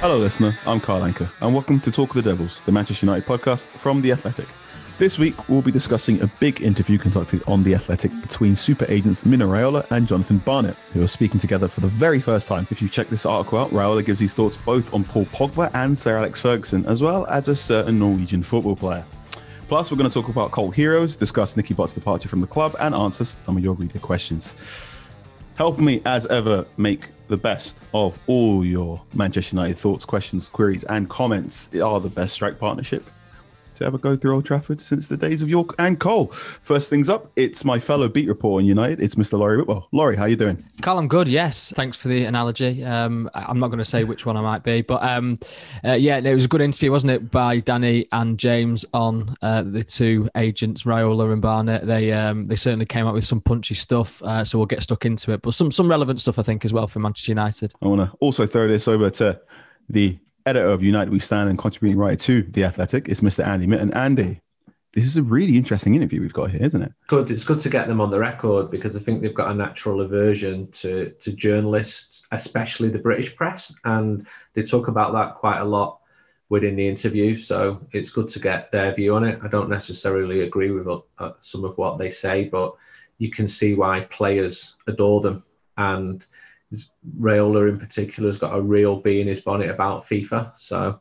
Hello, listener. I'm Carl Anka, and welcome to Talk of the Devils, the Manchester United podcast from The Athletic. This week, we'll be discussing a big interview conducted on The Athletic between super agents Mino Raiola and Jonathan Barnett, who are speaking together for the very first time. If you check this article out, Raiola gives his thoughts both on Paul Pogba and Sir Alex Ferguson, as well as a certain Norwegian football player. Plus, we're going to talk about Cult Heroes, discuss Nicky Butt's departure from the club, and answer some of your reader questions. Help me, as ever, make the best of all your Manchester United thoughts, questions, queries, and comments. Are the best strike partnership to ever go through Old Trafford since the days of Yorke and Cole. First things up, it's my fellow beat reporter on United. It's Mr. Laurie Whitwell. Laurie, how you doing? Carl, I'm good. Yes, thanks for the analogy. Um, I'm not going to say which one I might be, but um, uh, yeah, it was a good interview, wasn't it, by Danny and James on uh, the two agents, Raiola and Barnett. They um, they certainly came up with some punchy stuff, uh, so we'll get stuck into it. But some some relevant stuff, I think, as well for Manchester United. I want to also throw this over to the editor of United We Stand and contributing writer to The Athletic is Mr. Andy Mitten. Andy, this is a really interesting interview we've got here, isn't it? Good. It's good to get them on the record because I think they've got a natural aversion to to journalists, especially the British press, and they talk about that quite a lot within the interview. So it's good to get their view on it. I don't necessarily agree with uh, some of what they say, but you can see why players adore them and Raiola in particular has got a real bee in his bonnet about FIFA. So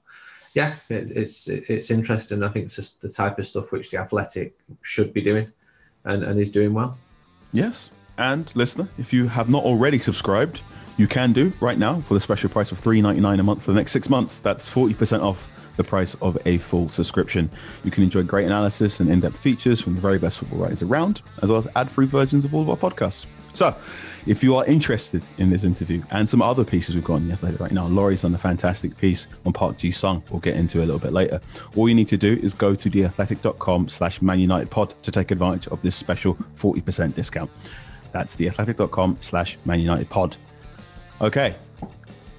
yeah, it's it's it's interesting. I think it's just the type of stuff which the Athletic should be doing, and and is doing well. Yes, and listener, if you have not already subscribed, you can do right now for the special price of three ninety nine a month for the next six months. That's forty percent off the price of a full subscription. You can enjoy great analysis and in depth features from the very best football writers around, as well as ad free versions of all of our podcasts. So, if you are interested in this interview and some other pieces we've got on the Athletic right now, Laurie's done a fantastic piece on Park Ji Sung. We'll get into a little bit later. All you need to do is go to theathletic.com slash Man United pod to take advantage of this special 40% discount. That's theathletic.com slash Man United pod. Okay,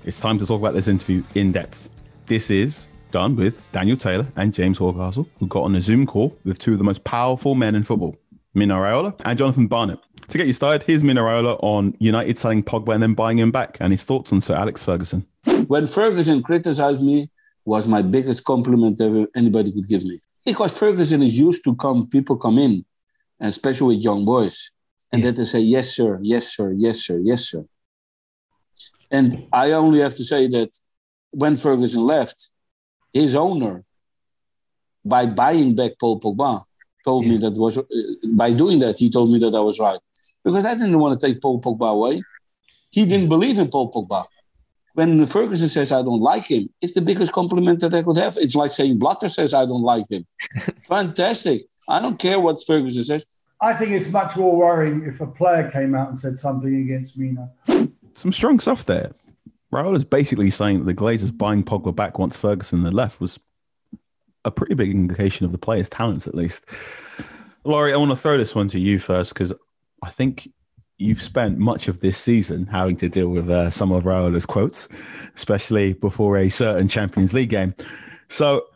it's time to talk about this interview in depth. This is done with Daniel Taylor and James Horncastle, who got on a Zoom call with two of the most powerful men in football, Mino Raiola and Jonathan Barnett. To get you started, here's Mino Raiola on United selling Pogba and then buying him back, and his thoughts on Sir Alex Ferguson. When Ferguson criticized me, was my biggest compliment ever anybody could give me. Because Ferguson is used to come, people come in, especially with young boys, and then they say, yes, sir, yes, sir, yes, sir, yes, sir. And I only have to say that when Ferguson left, his owner, by buying back Paul Pogba, told me that was uh, by doing that he told me that I was right because I didn't want to take Paul Pogba away. He didn't believe in Paul Pogba. When Ferguson says I don't like him, it's the biggest compliment that I could have. It's like saying Blatter says I don't like him. Fantastic. I don't care what Ferguson says. I think it's much more worrying if a player came out and said something against Mino. Some strong stuff there. Raul is basically saying that the Glazers buying Pogba back once Ferguson had left was a pretty big indication of the player's talents, at least. Laurie, I want to throw this one to you first because I think you've spent much of this season having to deal with uh, some of Raiola's quotes, especially before a certain Champions League game. So,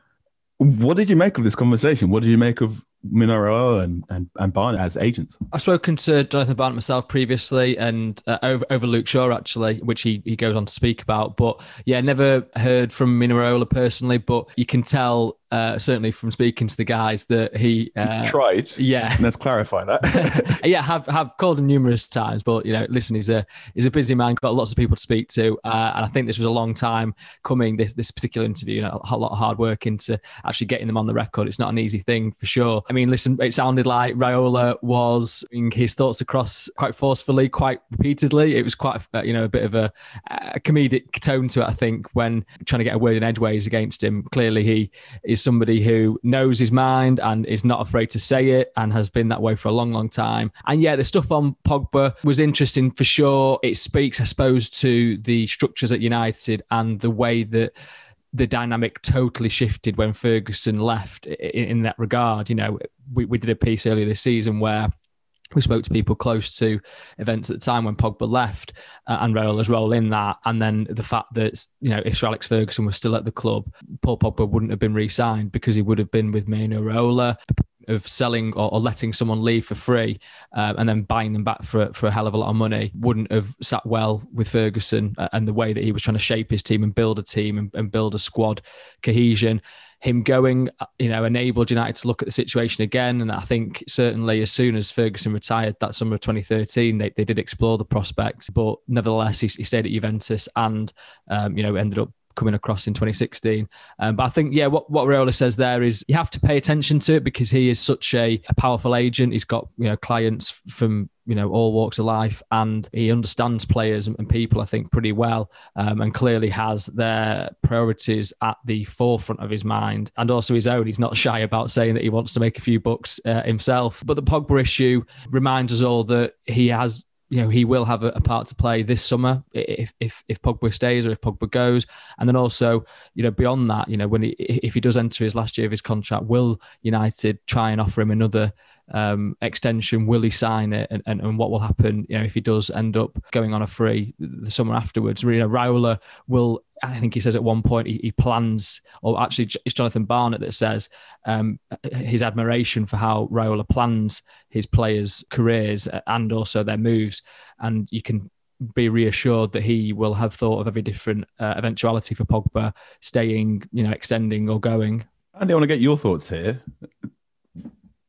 what did you make of this conversation? What did you make of Mino and, and, and Barnett as agents? I've spoken to Jonathan Barnett myself previously and uh, over, over Luke Shaw, actually, which he, he goes on to speak about. But yeah, never heard from Mino personally, but you can tell uh, certainly from speaking to the guys that he uh, tried. Yeah, let's clarify that. yeah, have have called him numerous times, but you know, listen, he's a he's a busy man, got lots of people to speak to, uh, and I think this was a long time coming. This this particular interview, you know, a lot of hard work into actually getting them on the record. It's not an easy thing for sure. I mean, listen, it sounded like Raiola was his thoughts across quite forcefully, quite repeatedly. It was quite you know a bit of a, a comedic tone to it. I think when trying to get a word in edgeways against him, clearly he is somebody who knows his mind and is not afraid to say it and has been that way for a long, long time. And yeah, the stuff on Pogba was interesting for sure. It speaks, I suppose, to the structures at United and the way that the dynamic totally shifted when Ferguson left in, that regard. You know, we, we did a piece earlier this season where we spoke to people close to events at the time when Pogba left uh, and Raiola's role in that. And then the fact that, you know, if Sir Alex Ferguson was still at the club, Paul Pogba wouldn't have been re signed because he would have been with Mino Raiola. Of selling or, or, letting someone leave for free uh, and then buying them back for, for a hell of a lot of money wouldn't have sat well with Ferguson uh, and the way that he was trying to shape his team and build a team and, and build a squad cohesion him going, you know, enabled United to look at the situation again. And I think certainly as soon as Ferguson retired that summer of 2013, they, they did explore the prospects. But nevertheless, he, he stayed at Juventus and, um, you know, ended up coming across in 2016. Um, but I think, yeah, what, what Raiola says there is you have to pay attention to it because he is such a, a powerful agent. He's got, you know, clients from, you know, all walks of life and he understands players and, people, I think, pretty well um, and clearly has their priorities at the forefront of his mind and also his own. He's not shy about saying that he wants to make a few bucks uh, himself. But the Pogba issue reminds us all that he has you know he will have a, a, part to play this summer if if if Pogba stays or if Pogba goes, and then also you know beyond that, you know when he if he does enter his last year of his contract, will United try and offer him another um, extension? Will he sign it? And, and, and what will happen, you know, if he does end up going on a free the summer afterwards? You know, Raiola will, I think he says at one point he, he plans, or actually it's Jonathan Barnett that says um, his admiration for how Raiola plans his players' careers and also their moves. And you can be reassured that he will have thought of every different uh, eventuality for Pogba staying, you know, extending or going. Andy, I want to get your thoughts here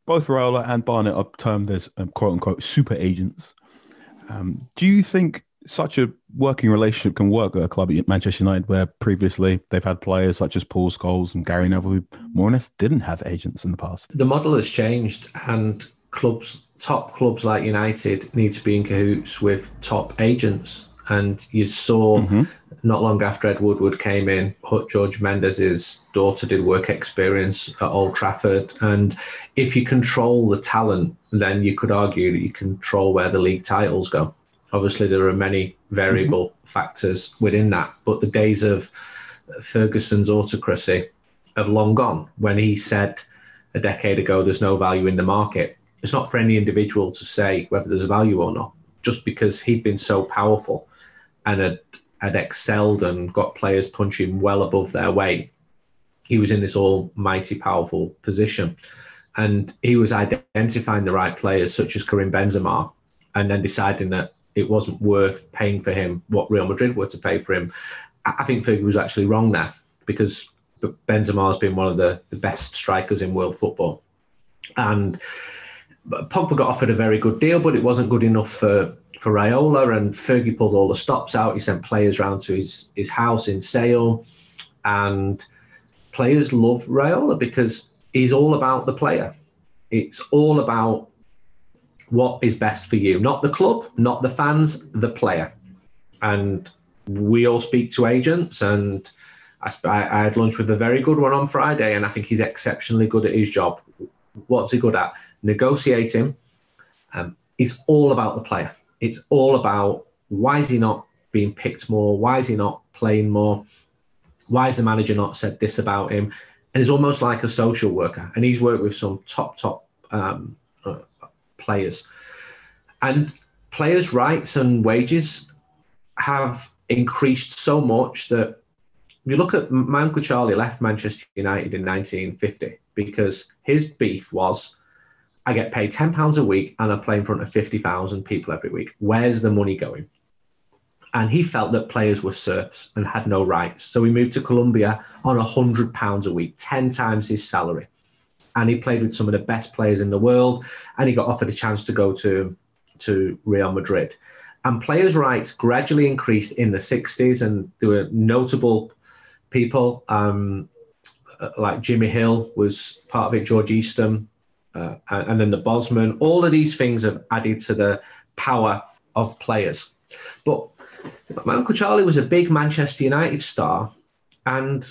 both Raiola and Barnett are termed as um, quote unquote super agents. Um, do you think such a working relationship can work at a club at Manchester United where previously they've had players such as Paul Scholes and Gary Neville who more or less didn't have agents in the past? The model has changed and clubs, top clubs like United need to be in cahoots with top agents. And you saw mm-hmm not long after Ed Woodward came in, George Mendes's daughter did work experience at Old Trafford. And if you control the talent, then you could argue that you control where the league titles go. Obviously, there are many variable mm-hmm. factors within that, but the days of Ferguson's autocracy have long gone. When he said a decade ago, there's no value in the market, it's not for any individual to say whether there's a value or not, just because he'd been so powerful and had had excelled and got players punching well above their weight, he was in this almighty powerful position. And he was identifying the right players, such as Karim Benzema, and then deciding that it wasn't worth paying for him what Real Madrid were to pay for him. I think Fergie was actually wrong there because Benzema has been one of the, the best strikers in world football. And Pogba got offered a very good deal, but it wasn't good enough for for Raiola, and Fergie pulled all the stops out. He sent players round to his his house in Sale, and players love Raiola because he's all about the player. It's all about what is best for you, not the club, not the fans, the player. And we all speak to agents, and I, I had lunch with a very good one on Friday, and I think he's exceptionally good at his job. What's he good at? Negotiating. Um, it's all about the player it's all about why is he not being picked more? Why is he not playing more? Why has the manager not said this about him? And he's almost like a social worker. And he's worked with some top, top um, uh, players. And players' rights and wages have increased so much that you look at my uncle Charlie left Manchester United in 1950 because his beef was I get paid £10 a week and I play in front of 50,000 people every week. Where's the money going? And he felt that players were serfs and had no rights. So he moved to Colombia on £100 a week, 10 times his salary. And he played with some of the best players in the world. And he got offered a chance to go to, to Real Madrid. And players' rights gradually increased in the 60s. And there were notable people um, like Jimmy Hill was part of it, George Eastham, uh, and then the Bosman. All of these things have added to the power of players. But my Uncle Charlie was a big Manchester United star, and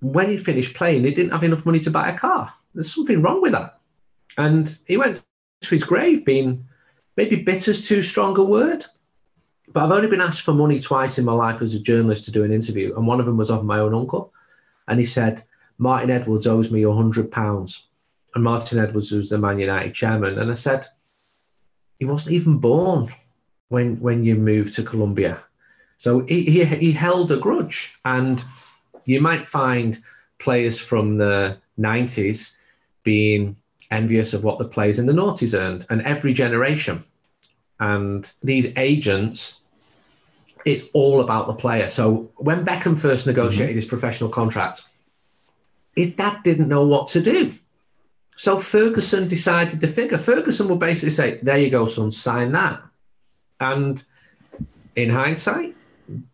when he finished playing, he didn't have enough money to buy a car. There's something wrong with that. And he went to his grave being maybe bitter's too strong a word. But I've only been asked for money twice in my life as a journalist to do an interview. And one of them was of my own uncle. And he said, Martin Edwards owes me £100. And Martin Edwards was the Man United chairman. And I said, he wasn't even born when, when you moved to Colombia. So he, he, he held a grudge. And you might find players from the 90s being envious of what the players in the noughties earned, and every generation. And these agents, it's all about the player. So when Beckham first negotiated mm-hmm. his professional contract, his dad didn't know what to do. So Ferguson decided the figure. Ferguson would basically say, There you go, son, sign that. And in hindsight,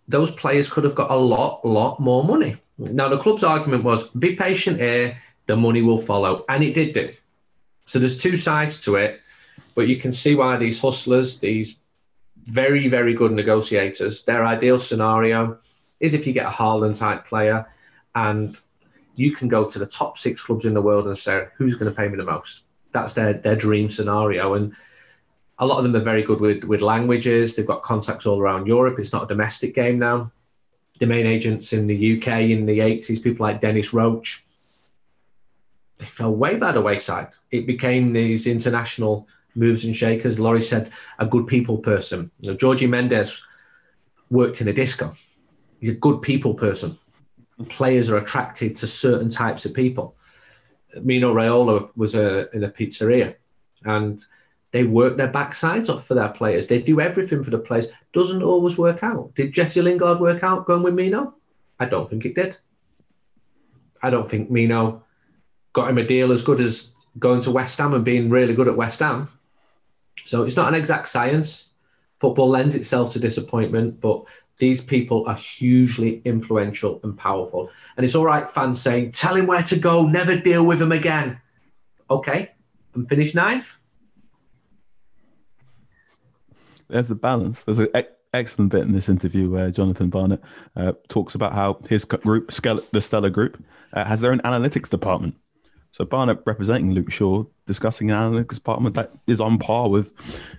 those players could have got a lot, lot more money. Now, the club's argument was be patient here, the money will follow. And it did do. So there's two sides to it, but you can see why these hustlers, these very, very good negotiators, their ideal scenario is if you get a Haaland type player and you can go to the top six clubs in the world and say, who's going to pay me the most? That's their, their dream scenario. And a lot of them are very good with, with languages. They've got contacts all around Europe. It's not a domestic game now. The main agents in the UK in the 80s, people like Dennis Roach, they fell way by the wayside. It became these international moves and shakers. Laurie said, a good people person. You know, Georgie Mendes worked in a disco. He's a good people person. Players are attracted to certain types of people. Mino Raiola was a, in a pizzeria and they work their backsides off for their players. They do everything for the players. Doesn't always work out. Did Jesse Lingard work out going with Mino? I don't think it did. I don't think Mino got him a deal as good as going to West Ham and being really good at West Ham. So it's not an exact science. Football lends itself to disappointment, but these people are hugely influential and powerful. And it's all right, fans saying, tell him where to go, never deal with him again. Okay, and finish ninth. There's the balance. There's an excellent bit in this interview where Jonathan Barnett uh, talks about how his group, the Stellar Group, uh, has their own analytics department. So Barnett representing Luke Shaw, discussing an analytics department that is on par with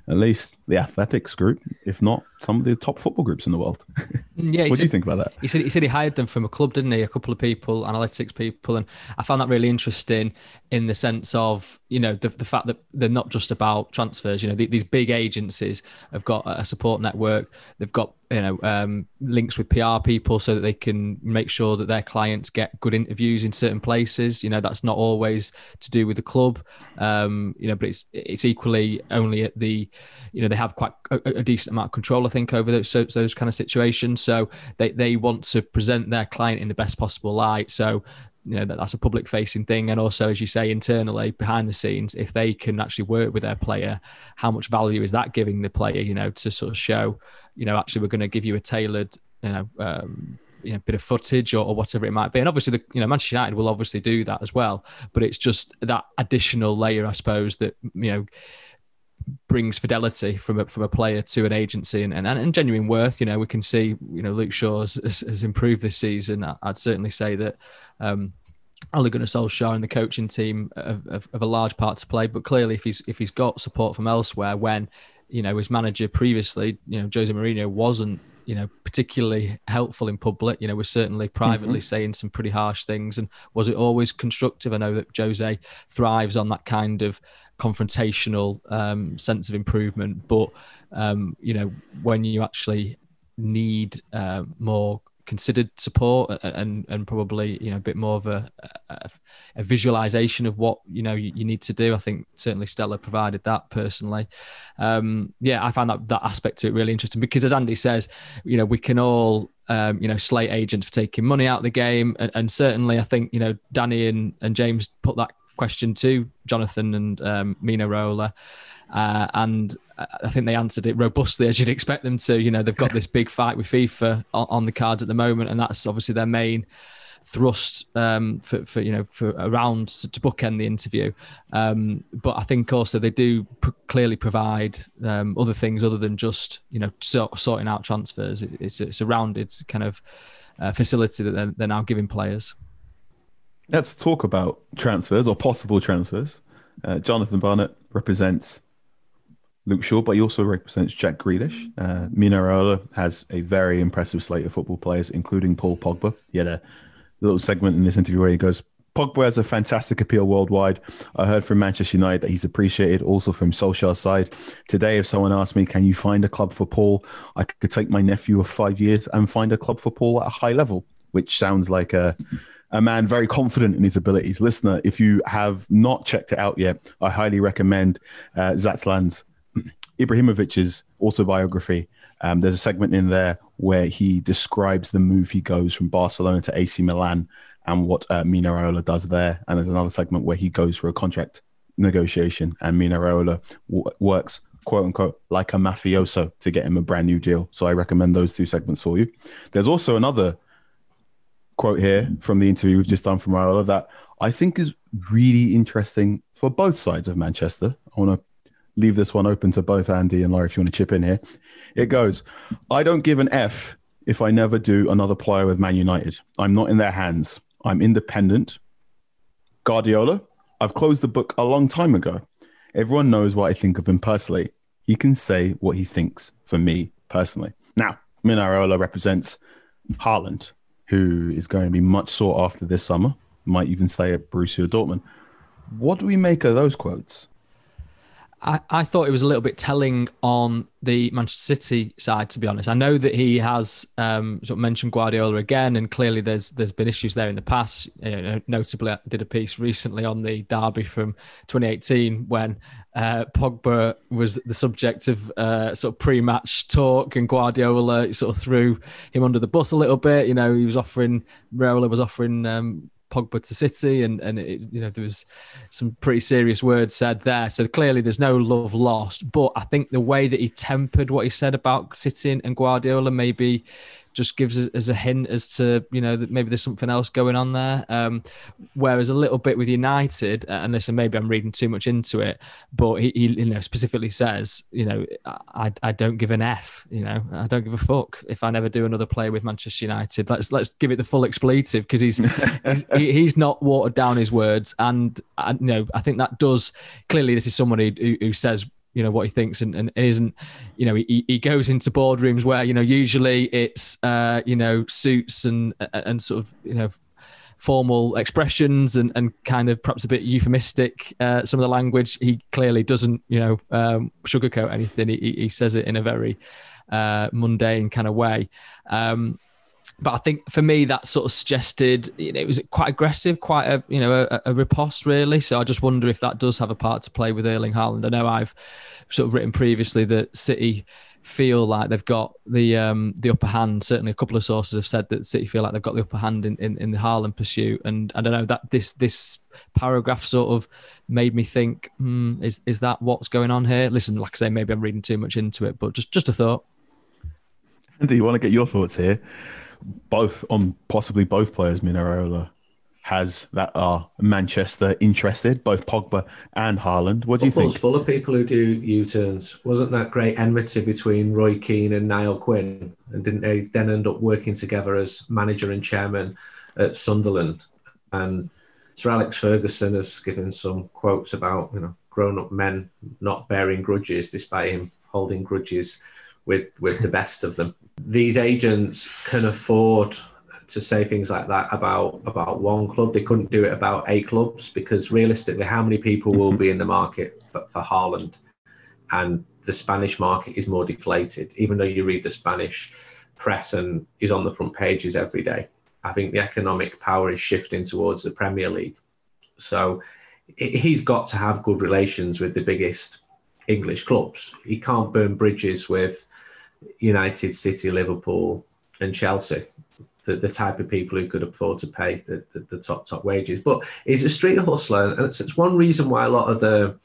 at least the athletics group, if not some of the top football groups in the world. Yeah, what said, do you think about that? He said he said he hired them from a club, didn't he? A couple of people, analytics people, and I found that really interesting in the sense of you know the, the fact that they're not just about transfers. You know, the, these big agencies have got a support network. They've got you know um, links with PR people so that they can make sure that their clients get good interviews in certain places. You know, that's not always to do with the club. Um, you know, but it's it's equally only at the you know they have quite a, a decent amount of control, I think, over those those kind of situations. So they they want to present their client in the best possible light. So you know that that's a public facing thing and also as you say internally behind the scenes if they can actually work with their player how much value is that giving the player you know to sort of show you know actually we're going to give you a tailored you know um, you know bit of footage or, or, whatever it might be and obviously the you know manchester united will obviously do that as well but it's just that additional layer i suppose that you know brings fidelity from a, from a player to an agency and, and, and genuine worth. You know, we can see, you know, Luke Shaw has, has improved this season. I'd certainly say that um, Ole Gunnar Solskjaer and the coaching team have, have, have, a large part to play. But clearly, if he's if he's got support from elsewhere, when you know his manager previously, you know, Jose Mourinho wasn't you know, particularly helpful in public. You know, we're certainly privately mm-hmm. saying some pretty harsh things. And was it always constructive? I know that Jose thrives on that kind of confrontational um, sense of improvement, but um, you know, when you actually need uh, more considered support and and probably you know a bit more of a, a, a visualization of what you know you, you, need to do. I think certainly Stellar provided that personally. Um, yeah, I found that that aspect to it really interesting because as Andy says, you know we can all um, you know slate agents for taking money out of the game, and, and certainly I think you know Danny and, and James put that question to Jonathan and um, Mino Raiola. Uh, and I think they answered it robustly as you'd expect them to. You know, they've got this big fight with FIFA on, on the cards at the moment, and that's obviously their main thrust um, for, for you know for around to, to bookend the interview. Um, but I think also they do pr- clearly provide um, other things other than just you know sort, sorting out transfers. It, it's, it's a rounded kind of uh, facility that they're, they're now giving players. let's talk about transfers or possible transfers. Uh, Jonathan Barnett represents Luke Shaw, but he also represents Jack Grealish. Uh, Mino Raiola has a very impressive slate of football players, including Paul Pogba. He had a little segment in this interview where he goes, Pogba has a fantastic appeal worldwide. I heard from Manchester United that he's appreciated, also from Solskjaer's side. Today, if someone asked me, can you find a club for Paul? I could take my nephew of five years and find a club for Paul at a high level, which sounds like a a man very confident in his abilities. Listener, if you have not checked it out yet, I highly recommend uh, Zlatans Ibrahimovic's autobiography. Um, there's a segment in there where he describes the move he goes from Barcelona to AC Milan and what uh, Mino Raiola does there. And there's another segment where he goes for a contract negotiation and Mino Raiola w- works quote unquote like a mafioso to get him a brand new deal. So I recommend those two segments for you. There's also another quote here from the interview we've just done from Raiola that I think is really interesting for both sides of Manchester. I want to leave this one open to both Andy and Laurie if you want to chip in here. It goes, I don't give an F if I never do another player with Man United. I'm not in their hands. I'm independent. Guardiola, I've closed the book a long time ago. Everyone knows what I think of him personally. He can say what he thinks for me personally. Now, Mino Raiola represents Haaland, who is going to be much sought after this summer, might even stay at Borussia Dortmund. What do we make of those quotes? I, I thought it was a little bit telling on the Manchester City side, to be honest. I know that he has um, sort of mentioned Guardiola again, and clearly there's there's been issues there in the past. You know, notably, I did a piece recently on the derby from 2018 when uh, Pogba was the subject of uh, sort of pre-match talk, and Guardiola sort of threw him under the bus a little bit. You know, he was offering Raiola was offering um, Pogba to City, and and it, you know there was some pretty serious words said there. So clearly there's no love lost. But I think the way that he tempered what he said about City and Guardiola maybe just gives us a hint as to you know that maybe there's something else going on there. Um, whereas a little bit with United, uh, and listen, maybe I'm reading too much into it, but he, he, you know specifically says you know I, I don't give an f, you know I don't give a fuck if I never do another play with Manchester United. Let's let's give it the full expletive because he's he's, he's not watered down his words, and you know I think that does clearly this is somebody who, who says you know what he thinks and, and isn't you know he, he goes into boardrooms where you know usually it's uh you know suits and and sort of you know formal expressions and, and kind of perhaps a bit euphemistic uh, some of the language. He clearly doesn't you know um, sugarcoat anything. He, he says it in a very uh, mundane kind of way. Um, but I think for me that sort of suggested it was quite aggressive, quite a you know a, a, riposte really. So I just wonder if that does have a part to play with Erling Haaland. I know I've sort of written previously that City feel like they've got the um, the upper hand. Certainly, a couple of sources have said that City feel like they've got the upper hand in, in, in the Haaland pursuit. And I don't know that this this paragraph sort of made me think, hmm, is is that what's going on here? Listen, like I say, maybe I'm reading too much into it, but just just a thought. Do you want to get your thoughts here? Both on possibly both players, Mino Raiola has that are Manchester interested, both Pogba and Haaland. What do you Football's think? full of people who do U-turns. Wasn't that great enmity between Roy Keane and Niall Quinn? And didn't they then end up working together as manager and chairman at Sunderland? And Sir Alex Ferguson has given some quotes about you know grown-up men not bearing grudges despite him holding grudges with with the best of them these agents can afford to say things like that about about one club. They couldn't do it about eight clubs because realistically, how many people will be in the market for, for Haaland? And the Spanish market is more deflated, even though you read the Spanish press and is on the front pages every day. I think the economic power is shifting towards the Premier League. So he's got to have good relations with the biggest English clubs. He can't burn bridges with United, City, Liverpool, and Chelsea. The, the type of people who could afford to pay the, the, the top top wages. But he's a street hustler, and it's, it's one reason why a lot of the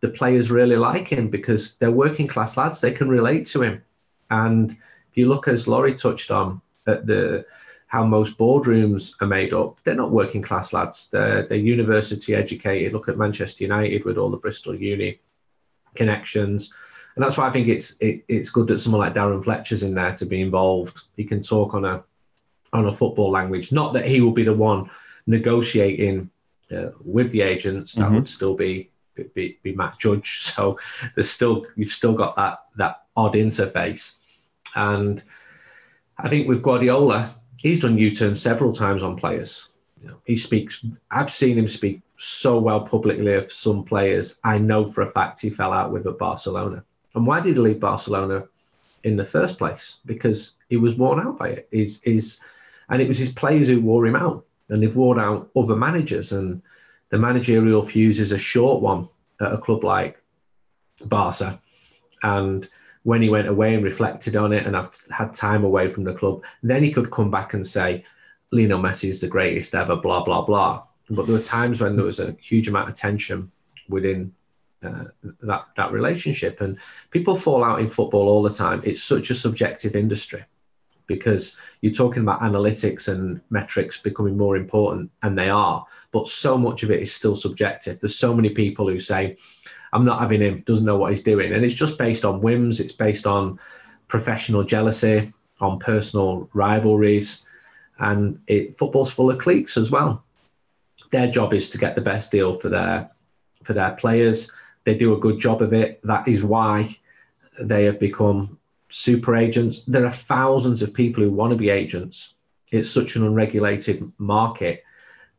the players really like him because they're working class lads. They can relate to him, and if you look as Laurie touched on at the how most boardrooms are made up, they're not working class lads. They're, they're university educated. Look at Manchester United with all the Bristol Uni connections and that's why I think it's it, it's good that someone like Darren Fletcher's in there to be involved. He can talk on a on a football language. Not that he will be the one negotiating uh, with the agents, that Mhm. would still be, be be Matt Judge. So there's still you've still got that that odd interface, and I think with Guardiola, he's done U-turns several times on players. You know, he speaks. I've seen him speak so well publicly of some players. I know for a fact he fell out with at Barcelona. And why did he leave Barcelona in the first place? Because he was worn out by it. Is is, and it was his players who wore him out, and they've worn out other managers. And the managerial fuse is a short one at a club like Barca. And when he went away and reflected on it and I've had time away from the club, then he could come back and say, Lionel Messi is the greatest ever, blah, blah, blah. But there were times when there was a huge amount of tension within uh, that, that relationship. And people fall out in football all the time. It's such a subjective industry because you're talking about analytics and metrics becoming more important, and they are. But so much of it is still subjective. There's so many people who say, I'm not having him, doesn't know what he's doing. And it's just based on whims, it's based on professional jealousy, on personal rivalries. And it, football's full of cliques as well. Their job is to get the best deal for their for their players. They do a good job of it. That is why they have become super agents. There are thousands of people who want to be agents. It's such an unregulated market.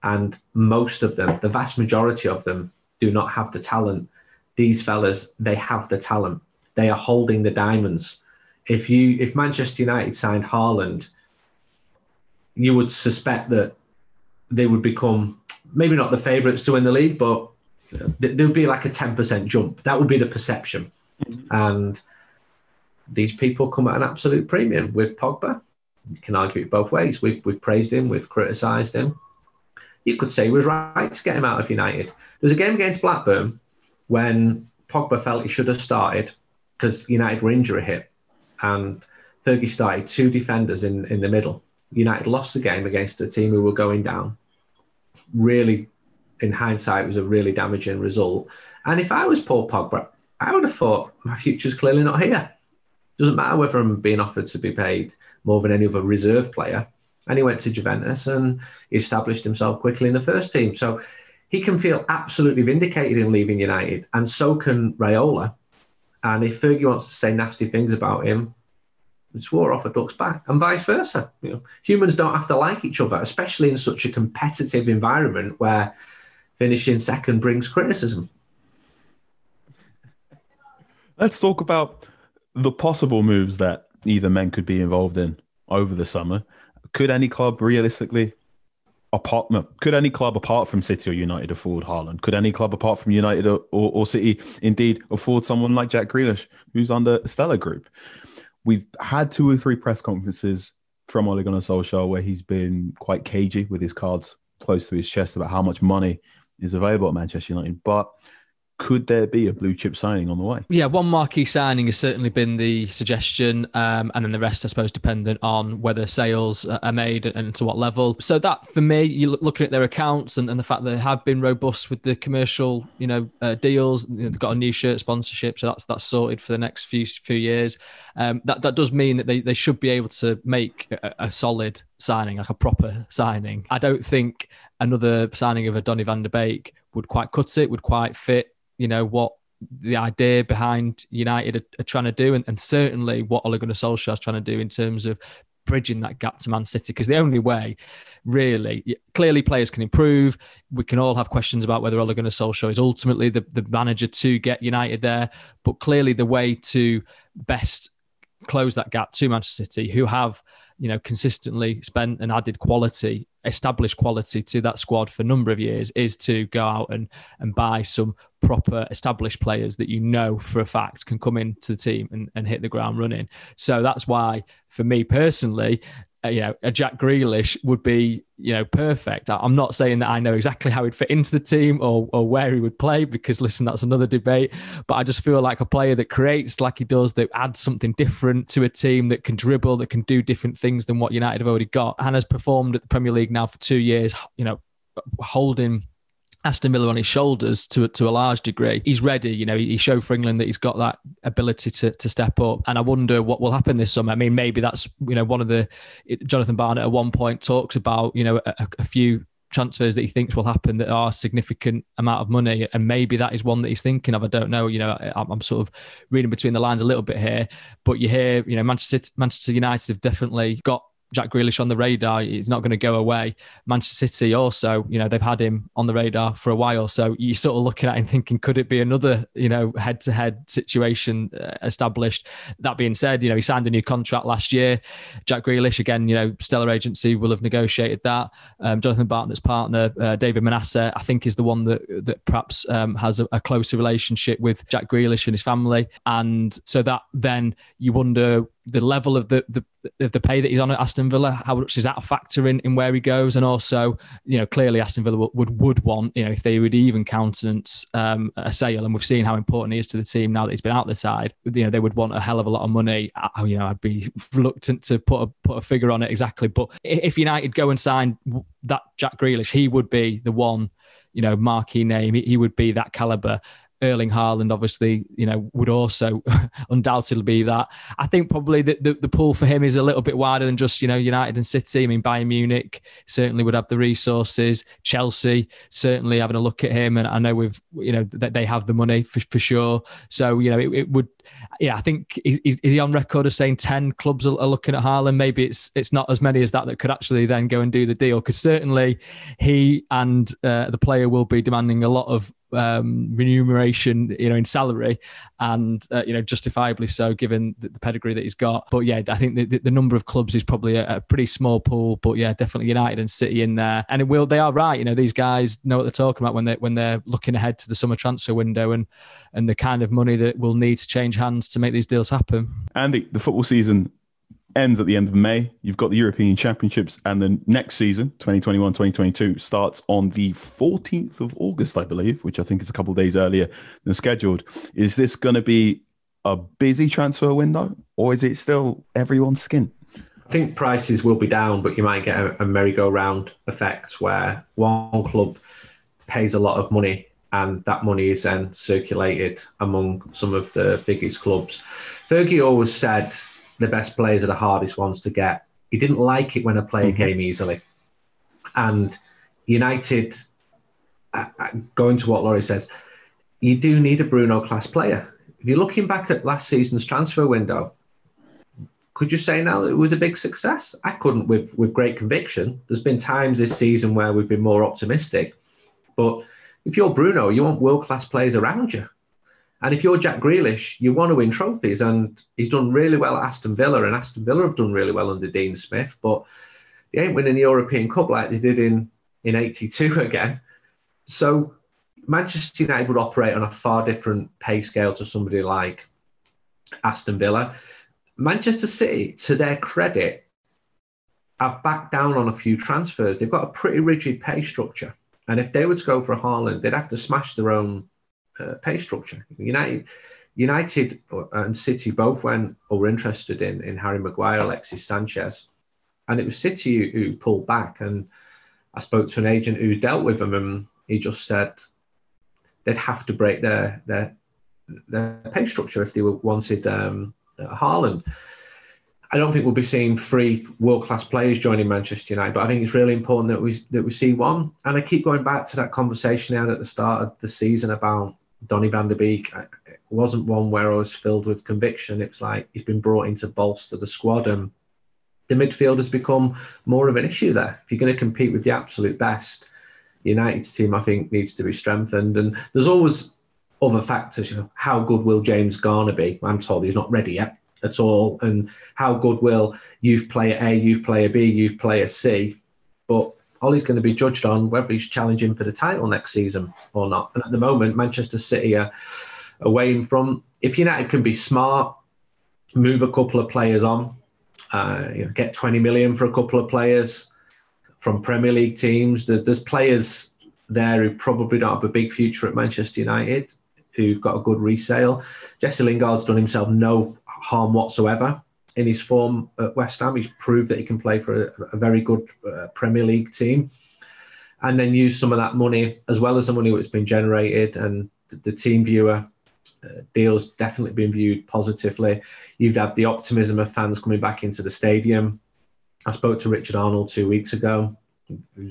And most of them, the vast majority of them, do not have the talent these fellas they have the talent they are holding the diamonds if you if manchester united signed Haaland, you would suspect that they would become maybe not the favourites to win the league but there would be like a 10% jump. That would be the perception. Mm-hmm. And these people come at an absolute premium with pogba. You can argue it both ways. We've, we've praised him we've criticised him. You could say he was right to get him out of united. There was a game against blackburn when Pogba felt he should have started because United were injury hit and Fergie started two defenders in, in the middle. United lost the game against a team who were going down. Really, in hindsight, it was a really damaging result. And if I was Paul Pogba, I would have thought my future's clearly not here. Doesn't matter whether I'm being offered to be paid more than any other reserve player. And he went to Juventus and he established himself quickly in the first team. So he can feel absolutely vindicated in leaving United, and so can Raiola. And if Fergie wants to say nasty things about him, swore off a duck's back, and vice versa. You know, humans don't have to like each other, especially in such a competitive environment where finishing second brings criticism. Let's talk about the possible moves that either men could be involved in over the summer. Could any club realistically apart could any club apart from City or United afford Haaland? Could any club apart from United or, or, City indeed afford someone like Jack Grealish, who's under Stellar Group? We've had two or three press conferences from Ole Gunnar Solskjaer where he's been quite cagey with his cards close to his chest about how much money is available at Manchester United, but could there be a blue chip signing on the way? Yeah, one marquee signing has certainly been the suggestion, um, and then the rest, I suppose, dependent on whether sales are made and to what level. So that, for me, you look looking at their accounts and, and the fact that they have been robust with the commercial, you know, uh, deals. You know, they've got a new shirt sponsorship, so that's that's sorted for the next few few years. Um, that that does mean that they, they should be able to make a, a solid signing, like a proper signing. I don't think another signing of a Donny van der Beek would quite cut it, would quite fit you know what the idea behind United are, are trying to do, and, and, certainly what Ole Gunnar Solskjaer is trying to do in terms of bridging that gap to Man City. Because the only way, really, clearly players can improve. We can all have questions about whether Ole Gunnar Solskjaer is ultimately the, the manager to get United there, but clearly the way to best close that gap to Manchester City, who have you know consistently spent and added quality established quality to that squad for a number of years is to go out and and buy some proper established players that you know for a fact can come into the team and, and hit the ground running. So that's why, for me personally, uh, you know, a Jack Grealish would be, you know, perfect. I'm not saying that I know exactly how he'd fit into the team or, or where he would play because, listen, that's another debate. But I just feel like a player that creates like he does, that adds something different to a team that can dribble, that can do different things than what United have already got, and has performed at the Premier League now for two years, you know, holding Aston Villa on his shoulders to to a large degree. He's ready. You know, he showed for England that he's got that ability to to step up. And I wonder what will happen this summer. I mean, maybe that's you know one of the Jonathan Barnett at one point talks about you know a, a few transfers that he thinks will happen that are significant amount of money, and maybe that is one that he's thinking of. I don't know. You know, I'm, I'm sort of reading between the lines a little bit here, but you hear, you know, Manchester Manchester United have definitely got Jack Grealish on the radar. He's not going to go away. Manchester City also, you know, they've had him on the radar for a while. So you're sort of looking at him thinking, could it be another, you know, head to head situation uh, established? That being said, you know, he signed a new contract last year. Jack Grealish, again, you know, Stellar Agency will have negotiated that. Um, Jonathan Barnett's partner, uh, David Manasseh, I think is the one that, that perhaps um, has a, a closer relationship with Jack Grealish and his family. And so that then you wonder the level of the, the of the pay that he's on at Aston Villa, how much is that a factor in, in where he goes? And also, you know, clearly Aston Villa would, would, would want, you know, if they would even countenance um, a sale, and we've seen how important he is to the team now that he's been out the side, you know, they would want a hell of a lot of money. I, you know, I'd be reluctant to put a, put a figure on it exactly. But if United go and sign that Jack Grealish, he would be the one, you know, marquee name. He, he would be that caliber. Erling Haaland, obviously, you know, would also undoubtedly be that. I think probably the, the, the pool for him is a little bit wider than just, you know, United and City. I mean, Bayern Munich certainly would have the resources. Chelsea certainly having a look at him. And I know we've, you know, that they have the money for, for sure. So, you know, it, it would, yeah, I think is, is, he on record as saying 10 clubs are, looking at Haaland? Maybe it's it's not as many as that that could actually then go and do the deal. Because certainly he and uh, the player will be demanding a lot of um, remuneration, you know, in salary, and uh, you know, justifiably so, given the, the, pedigree that he's got. But yeah, I think the, the number of clubs is probably a, a, pretty small pool. But yeah, definitely United and City in there, and it will. They are right. You know, these guys know what they're talking about when they when they're looking ahead to the summer transfer window and and the kind of money that will need to change hands to make these deals happen. Andy, the football season ends at the end of May. You've got the European Championships, and the next season, 2021 2022, starts on the 14th of August, I believe, which I think is a couple of days earlier than scheduled. Is this going to be a busy transfer window, or is it still everyone's skin? I think prices will be down, but you might get a, a merry-go-round effect where one club pays a lot of money and that money is then circulated among some of the biggest clubs. Fergie always said the best players are the hardest ones to get. He didn't like it when a player mm-hmm. came easily. And United, uh, uh, going to what Laurie says, you do need a Bruno class player. If you're looking back at last season's transfer window, could you say now that it was a big success? I couldn't with, with great conviction. There's been times this season where we've been more optimistic. But if you're Bruno, you want world class players around you. And if you're Jack Grealish, you want to win trophies. And he's done really well at Aston Villa, and Aston Villa have done really well under Dean Smith, but they ain't winning the European Cup like they did in, in 82 again. So Manchester United would operate on a far different pay scale to somebody like Aston Villa. Manchester City, to their credit, have backed down on a few transfers. They've got a pretty rigid pay structure. And if they were to go for Haaland, they'd have to smash their own uh, pay structure. United, United and City both went or were interested in in Harry Maguire, Alexis Sanchez, and it was City who, who pulled back. And I spoke to an agent who's dealt with them, and he just said they'd have to break their their their pay structure if they wanted um, Haaland. I don't think we'll be seeing three world class players joining Manchester United, but I think it's really important that we that we see one. And I keep going back to that conversation I had at the start of the season about Donny van der Beek it wasn't one where I was filled with conviction. It's like he's been brought in to bolster the squad, and the midfield has become more of an issue there. If you're going to compete with the absolute best, United's team, I think, needs to be strengthened. And there's always other factors. You know, how good will James Garner be? I'm told he's not ready yet at all, and how good will youth player A, youth player B, youth player C. But Ollie's going to be judged on whether he's challenging for the title next season or not. And at the moment, Manchester City are away in front. If United can be smart, move a couple of players on, uh, you know, get 20 million for a couple of players from Premier League teams. There's, there's players there who probably don't have a big future at Manchester United who've got a good resale. Jesse Lingard's done himself no harm whatsoever in his form at West Ham. He's proved that he can play for a, a very good uh, Premier League team. And then use some of that money, as well as the money that's been generated, and the, TeamViewer uh, deals definitely been viewed positively. You've had the optimism of fans coming back into the stadium. I spoke to Richard Arnold two weeks ago,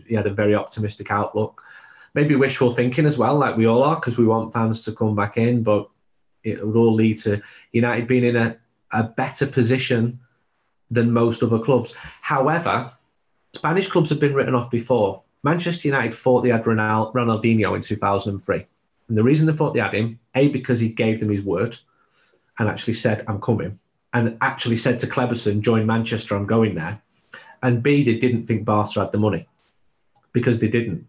He had a very optimistic outlook. Maybe wishful thinking as well, like we all are, because we want fans to come back in. But it would all lead to United being in a, a better position than most other clubs. However, Spanish clubs have been written off before. Manchester United thought they had Ronaldinho in 2003. And the reason they thought they had him, A, because he gave them his word and actually said, I'm coming, and actually said to Kleberson, join Manchester, I'm going there. And B, they didn't think Barca had the money because they didn't.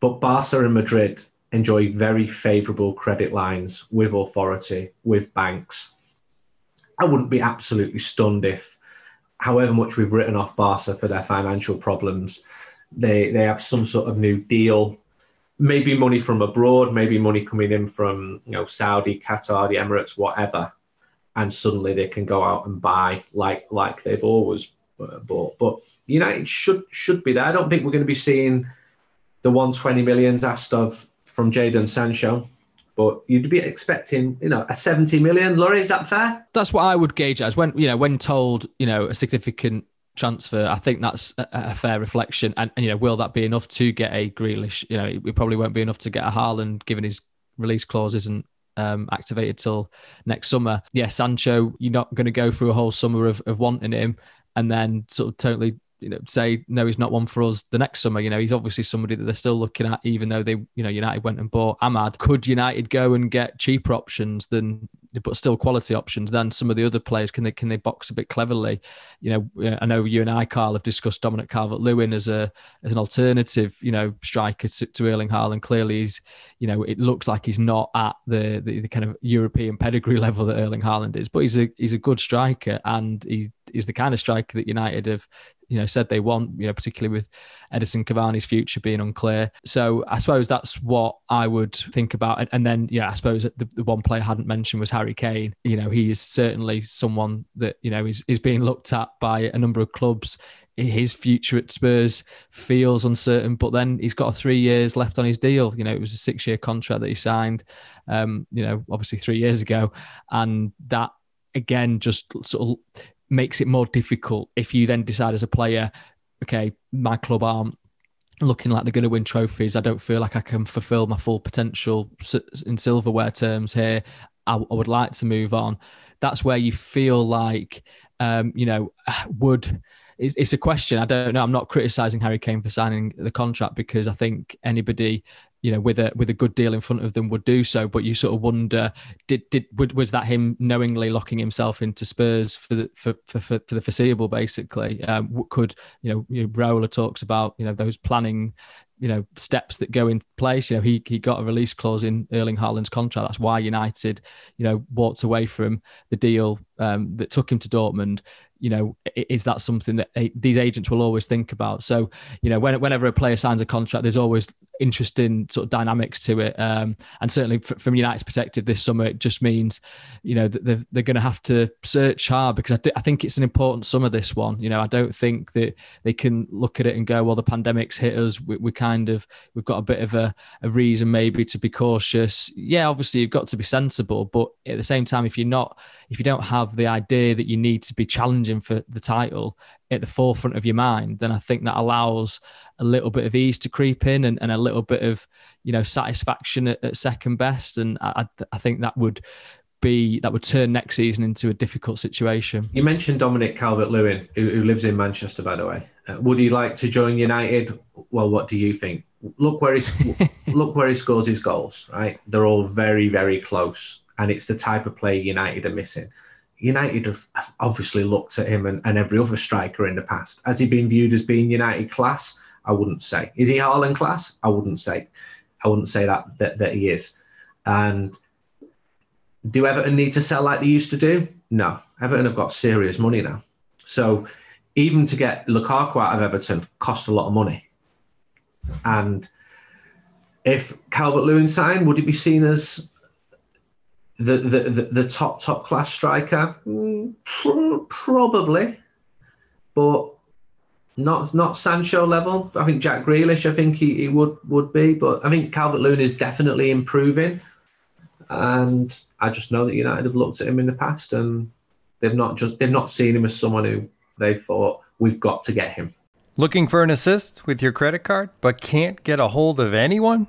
But Barca and Madrid enjoy very favourable credit lines with authority, with banks. I wouldn't be absolutely stunned if, however much we've written off Barca for their financial problems, they they have some sort of new deal maybe money from abroad, maybe money coming in from you know Saudi, Qatar, the Emirates, whatever, and suddenly they can go out and buy like like they've always uh, bought. But United should should be there. I don't think we're going to be seeing the 120 millions asked of from Jadon Sancho. But you'd be expecting, you know, a 70 million. Laurie, is that fair? That's what I would gauge as when, you know, when told, you know, a significant transfer. I think that's a, a fair reflection. And, and, you know, will that be enough to get a Grealish? You know, it probably won't be enough to get a Haaland, given his release clause isn't um, activated till next summer. Yeah, Sancho, you're not going to go through a whole summer of, of wanting him and then sort of totally you know say no he's not one for us the next summer. You know he's obviously somebody that they're still looking at even though they you know United went and bought Amad could United go and get cheaper options than but still quality options than some of the other players can they can they box a bit cleverly? You know I know you and I Carl have discussed Dominic Calvert-Lewin as a as an alternative you know striker to, to Erling Haaland. Clearly he's you know it looks like he's not at the, the, the kind of European pedigree level that Erling Haaland is but he's a he's a good striker and he is the kind of striker that United have you know said they want you know particularly with Edinson Cavani's future being unclear. So I suppose that's what I would think about. And then yeah I suppose the, the one player I hadn't mentioned was Harry Kane you know he is certainly someone that you know is, is being looked at by a number of clubs his future at Spurs feels uncertain, but then he's got three years left on his deal. You know, it was a six year contract that he signed, um, you know, obviously three years ago. And that again just sort of makes it more difficult if you then decide as a player, okay, my club aren't looking like they're going to win trophies. I don't feel like I can fulfill my full potential in silverware terms here. I, I would like to move on. That's where you feel like, um, you know, would it's, a question. I don't know. I'm not criticizing Harry Kane for signing the contract because I think anybody you know, with a with a good deal in front of them would do so. But you sort of wonder, did did was that him knowingly locking himself into Spurs for the for for, for, the foreseeable? Basically, um, could you know, you know, Raiola talks about you know those planning you know steps that go in place. You know, he he got a release clause in Erling Haaland's contract. That's why United, you know, walked away from the deal um, that took him to Dortmund you know, is that something that these agents will always think about? So, you know, when, whenever a player signs a contract, there's always interesting sort of dynamics to it. Um, and certainly from United's perspective, this summer, it just means, you know, that they're, they're going to have to search hard because I, th- I think it's an important summer, this one. You know, I don't think that they can look at it and go, well, the pandemic's hit us. We, we kind of, we've got a bit of a, a reason maybe to be cautious. Yeah, obviously you've got to be sensible, but at the same time, if you're not, if you don't have the idea that you need to be challenging for the title at the forefront of your mind, then I think that allows a little bit of ease to creep in and, and a little bit of, you know, satisfaction at, at second best. And I, I think that would be that would turn next season into a difficult situation. You mentioned Dominic Calvert-Lewin, who, who lives in Manchester, by the way. Uh, would he like to join United? Well, what do you think? Look where he look where he scores his goals. Right, they're all very, very close, and it's the type of play United are missing. United have obviously looked at him and, and, every other striker in the past. Has he been viewed as being United class? I wouldn't say. Is he Haaland class? I wouldn't say. I wouldn't say that that, that he is. And do Everton need to sell like they used to do? No. Everton have got serious money now. So even to get Lukaku out of Everton cost a lot of money. And if Calvert Lewin signed, would it be seen as the, the, the, the top, top class striker? Mm, probably. But not not Sancho level. I think Jack Grealish, I think he, he would would be, but I think Calvert Lewin is definitely improving. And I just know that United have looked at him in the past and they've not just they've not seen him as someone who they thought we've got to get him. Looking for an assist with your credit card, but can't get a hold of anyone?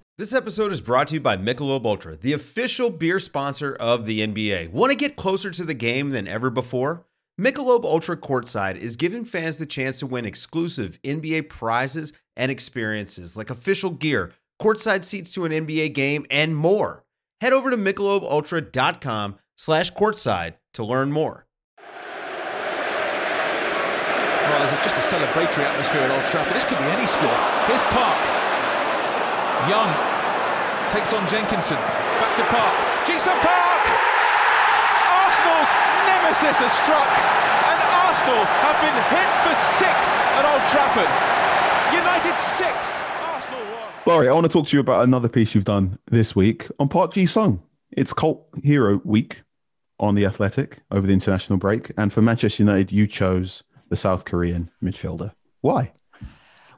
This episode is brought to you by Michelob Ultra, the official beer sponsor of the NBA. Want to get closer to the game than ever before? Michelob Ultra Courtside is giving fans the chance to win exclusive NBA prizes and experiences like official gear, courtside seats to an NBA game, and more. Head over to michelobultra.com slash courtside to learn more. Well, there's just a celebratory atmosphere at Old Trafford. This could be any score. Here's Park. Young takes on Jenkinson. Back to Park. Ji Sung Park! Arsenal's nemesis has struck, and Arsenal have been hit for six at Old Trafford. United six, Arsenal one. Laurie, I want to talk to you about another piece you've done this week on Park Ji Sung. It's Cult Hero Week on The Athletic over the international break. And for Manchester United, you chose the South Korean midfielder. Why?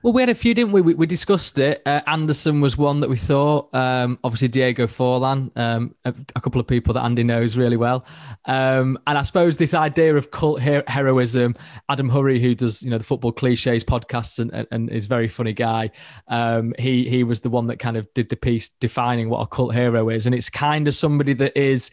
Well, we had a few, didn't we? We, we discussed it. Uh, Anderson was one that we thought. Um, obviously, Diego Forlan, um, a, a, couple of people that Andy knows really well. Um, and I suppose this idea of cult her- heroism. Adam Hurrey, who does you know the football cliches podcasts and, and, and is very funny guy. Um, he he was the one that kind of did the piece defining what a cult hero is, and it's kind of somebody that is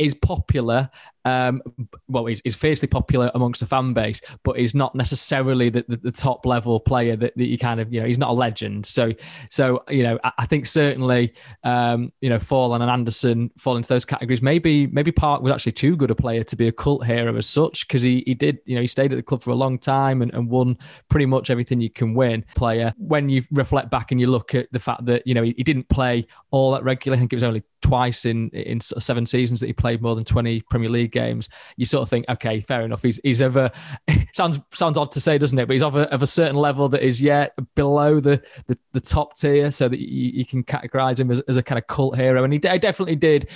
is popular um, well, he's, fiercely popular amongst the fan base, but he's not necessarily the, the, the top level player that, that, you kind of, you know, he's not a legend. So, so you know, I, I think certainly, um, you know, Forlan and Anderson fall into those categories. Maybe, maybe Park was actually too good a player to be a cult hero as such because he, he did, you know, he stayed at the club for a long time and, and won pretty much everything you can win. Player, when you reflect back and you look at the fact that you know he, he didn't play all that regularly, I think it was only twice in in seven seasons that he played more than 20 Premier League games, you sort of think, okay, fair enough. He's he's a sounds sounds odd to say, doesn't it? But he's of a, of a certain level that is yet below the the, the top tier, so that you, you can categorize him as, as a kind of cult hero. And he definitely did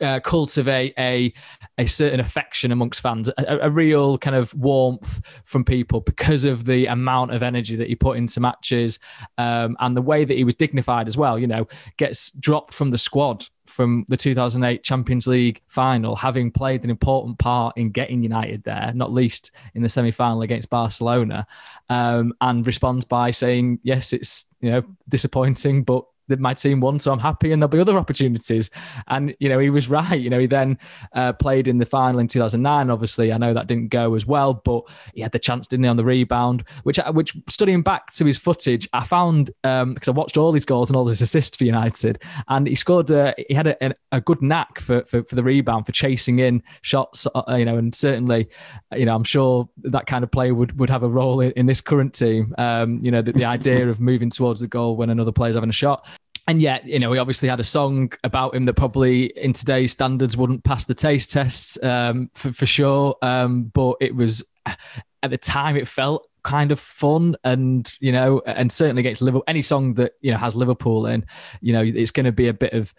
uh, cultivate a a certain affection amongst fans, a, a, real kind of warmth from people because of the amount of energy that he put into matches um, and the way that he was dignified as well. You know, gets dropped from the squad from the 2008 Champions League final, having played an important part in getting United there, not least in the semi final against Barcelona, um, and responds by saying, "Yes, it's you know disappointing, but that my team won, so I'm happy, and there'll be other opportunities. And you know, he was right. You know, he then uh, played in the final in 2009. Obviously, I know that didn't go as well, but he had the chance, didn't he, on the rebound? Which, which studying back to his footage, I found because um, I watched all his goals and all his assists for United, and he scored. Uh, he had a, a, good knack for, for, for the rebound, for chasing in shots. Uh, you know, and certainly, you know, I'm sure that kind of player would would have a role in, in this current team. Um, you know, the, the idea of moving towards the goal when another player's having a shot and yet, you know, we obviously had a song about him that probably in today's standards wouldn't pass the taste test um, for, for sure. Um, but it was at the time, it felt kind of fun and you know and certainly against liverpool any song that you know has liverpool in you know it's going to be a bit of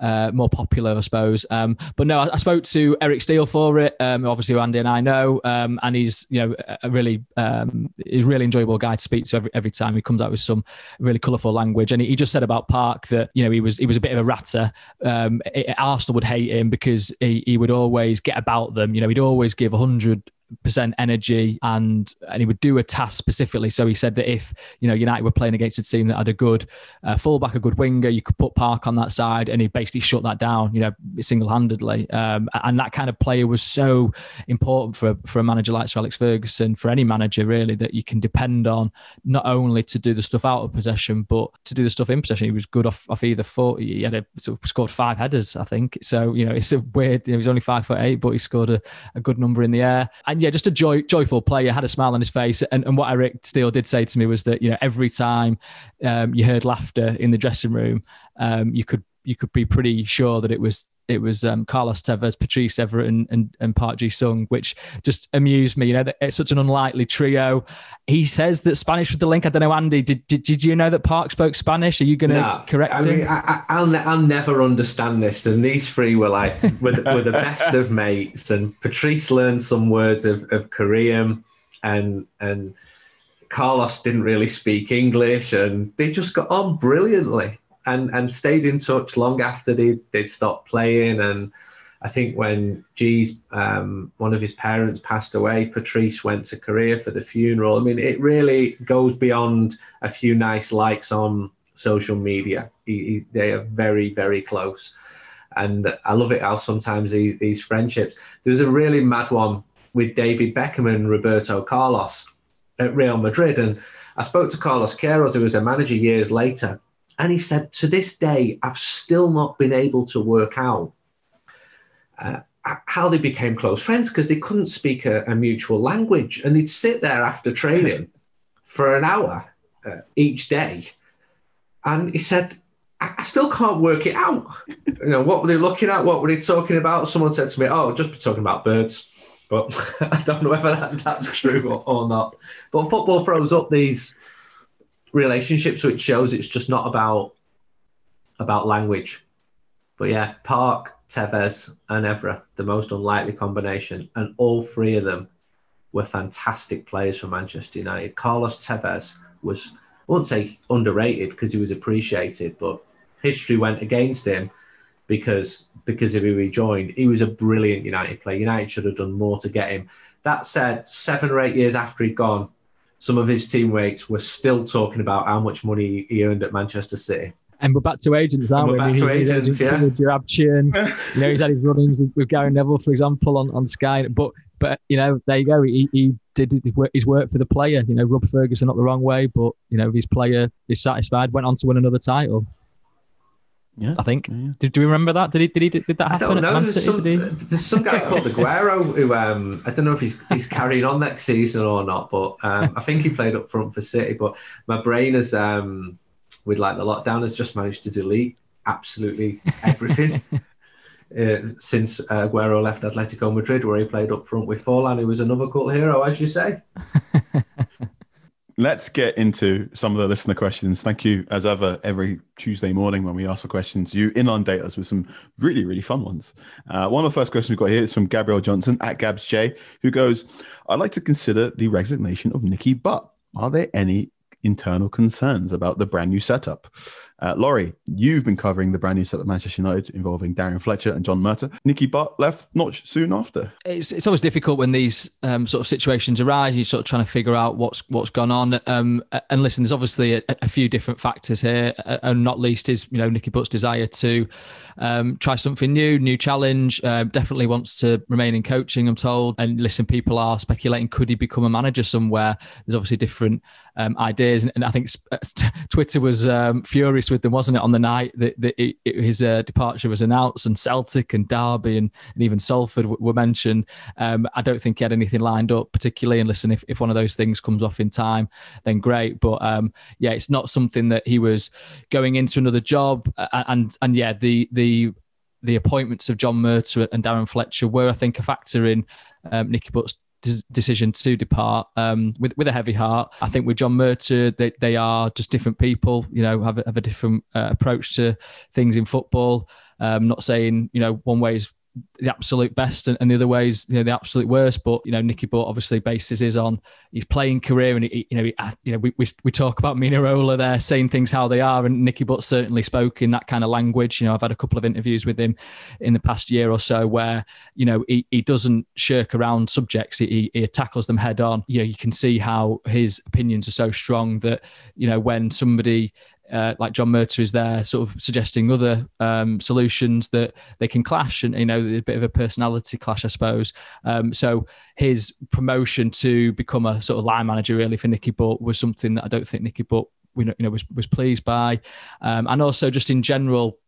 uh, more popular i suppose. Um, but no I, I, spoke to eric steele for it um, obviously andy and i know um, and he's you know a really um, he's really enjoyable guy to speak to every, every time he comes out with some really colourful language. And he, he, just said about park that you know he was he was a bit of a ratter. Um, it, arsenal would hate him because he, he would always get about them. You know he'd always give 100 percent energy and and he would do a task specifically. So he said that if you know united were playing against a team that had a good uh, fullback a good winger you could put park on that side and he basically shut that down you know single-handedly. Um, and that kind of player was so important for for a manager like Sir Alex Ferguson for any manager really that you can depend on not only to do the stuff out of possession but to do the stuff in possession. He was good off, off either foot. He had a, sort of scored five headers I think. So you know it's a weird you know, he's only five foot eight but he scored a, a good number in the air. And and yeah, just a joy, joyful player, had a smile on his face. And, and what Eric Steele did say to me was that, you know, every time um, you heard laughter in the dressing room, um, you could you could be pretty sure that it was it was um, Carlos Tevez, Patrice Evra, and, and, and Park Ji Sung, which just amused me. You know, it's such an unlikely trio. He says that Spanish was the link. I don't know, Andy. Did did, did you know that Park spoke Spanish? Are you going to No, correct I him? mean, I, I, will I'll never understand this. And these three were like, were, the- were the best of mates. And Patrice learned some words of, of Korean, and and Carlos didn't really speak English, and they just got on brilliantly, and and stayed in touch long after they they'd stopped playing. And I think when Ji's um, one of his parents passed away, Patrice went to Korea for the funeral. I mean, it really goes beyond a few nice likes on social media. He, he, they are very, very close. And I love it how sometimes these, these friendships. There was a really mad one with David Beckham and Roberto Carlos at Real Madrid. And I spoke to Carlos Queiroz, who was a manager years later. And he said, To this day, I've still not been able to work out uh, how they became close friends because they couldn't speak a, a mutual language. And they'd sit there after training for an hour uh, each day. And he said, I still can't work it out. You know, what were they looking at? What were they talking about? Someone said to me, Oh, just be talking about birds. But I don't know whether that, that's true or, or not. But football throws up these relationships, which shows it's just not about about language. But yeah, Park, Tevez, and Evra, the most unlikely combination, and all three of them were fantastic players for Manchester United. Carlos Tevez was, I wouldn't say underrated because he was appreciated, but history went against him because because who he joined. He was a brilliant United player. United should have done more to get him. That said, seven or eight years after he'd gone, some of his teammates were still talking about how much money he earned at Manchester City. And we're back to agents, aren't And we? we're I back mean, to he's- he's agents, agent yeah. Jurab you know, he's had his run-ins with, with Gary Neville, for example, on, on Sky. But but you know, there you go. He, he did his work, his work for the player. You know, rub Ferguson not the wrong way, but you know, his player is satisfied. Went on to win another title. Yeah, I think. Did, do we remember that? Did he? Did he? Did that happen? I happen don't know. Man There's some, Did he? there's some guy called Aguero who um, I don't know if he's he's carrying on next season or not, but um, I think he played up front for City. But my brain has, um, with like the lockdown, has just managed to delete absolutely everything. Uh, since uh, Aguero left Atletico Madrid, where he played up front with Forlan, who was another cult hero, as you say. Let's get into some of the listener questions. Thank you, as ever, every Tuesday morning when we ask the questions. You inundate us with some really, really fun ones. Uh, one of the first questions we've got here is from Gabriel Johnson at Gabs J, who goes, I'd like to consider the resignation of Nicky Butt. Are there any internal concerns about the brand new setup? Uh, Laurie, you've been covering the brand new set at Manchester United involving Darren Fletcher and John Murtough. Nicky Butt left not soon after. it's it's always difficult when these um, sort of situations arise. You're sort of trying to figure out what's what's gone on. Um, and listen, there's obviously a, a few different factors here, uh, and not least is you know Nicky Butt's desire to um, try something new, new challenge. Uh, definitely wants to remain in coaching. I'm told. And listen, people are speculating could he become a manager somewhere? There's obviously different um, ideas, and, and I think Twitter was um, with them, wasn't it, on the night that, that it, it- his uh, departure was announced, and Celtic and Derby and, and even Salford w- were mentioned. Um, I don't think he had anything lined up particularly. And listen, if, if one of those things comes off in time, then great. But um, yeah, it's not something that he was going into another job. Uh, and and yeah, the the the appointments of John Murtough and Darren Fletcher were, I think, a factor in um, Nicky Butt's decision to depart um, with with a heavy heart. I think with John Murtough, they, they are just different people. You know, have a, have a different uh, approach to things in football. Um, not saying you know one way is the absolute best and, and the other ways you know the absolute worst but you know Nicky Butt obviously bases his on his playing career and he, you know he, you know we, we, we talk about Mino Raiola there saying things how they are and Nicky Butt certainly spoke in that kind of language. You know I've had a couple of interviews with him in the past year or so where you know he, he doesn't shirk around subjects. He, he tackles them head on. You know you can see how his opinions are so strong that you know when somebody uh, like John Murtough is there, sort of suggesting other um, solutions that they can clash, and you know, a bit of a personality clash, I suppose. Um, so his promotion to become a sort of line manager, really, for Nicky Butt was something that I don't think Nicky Butt, you know, was was pleased by, um, and also just in general.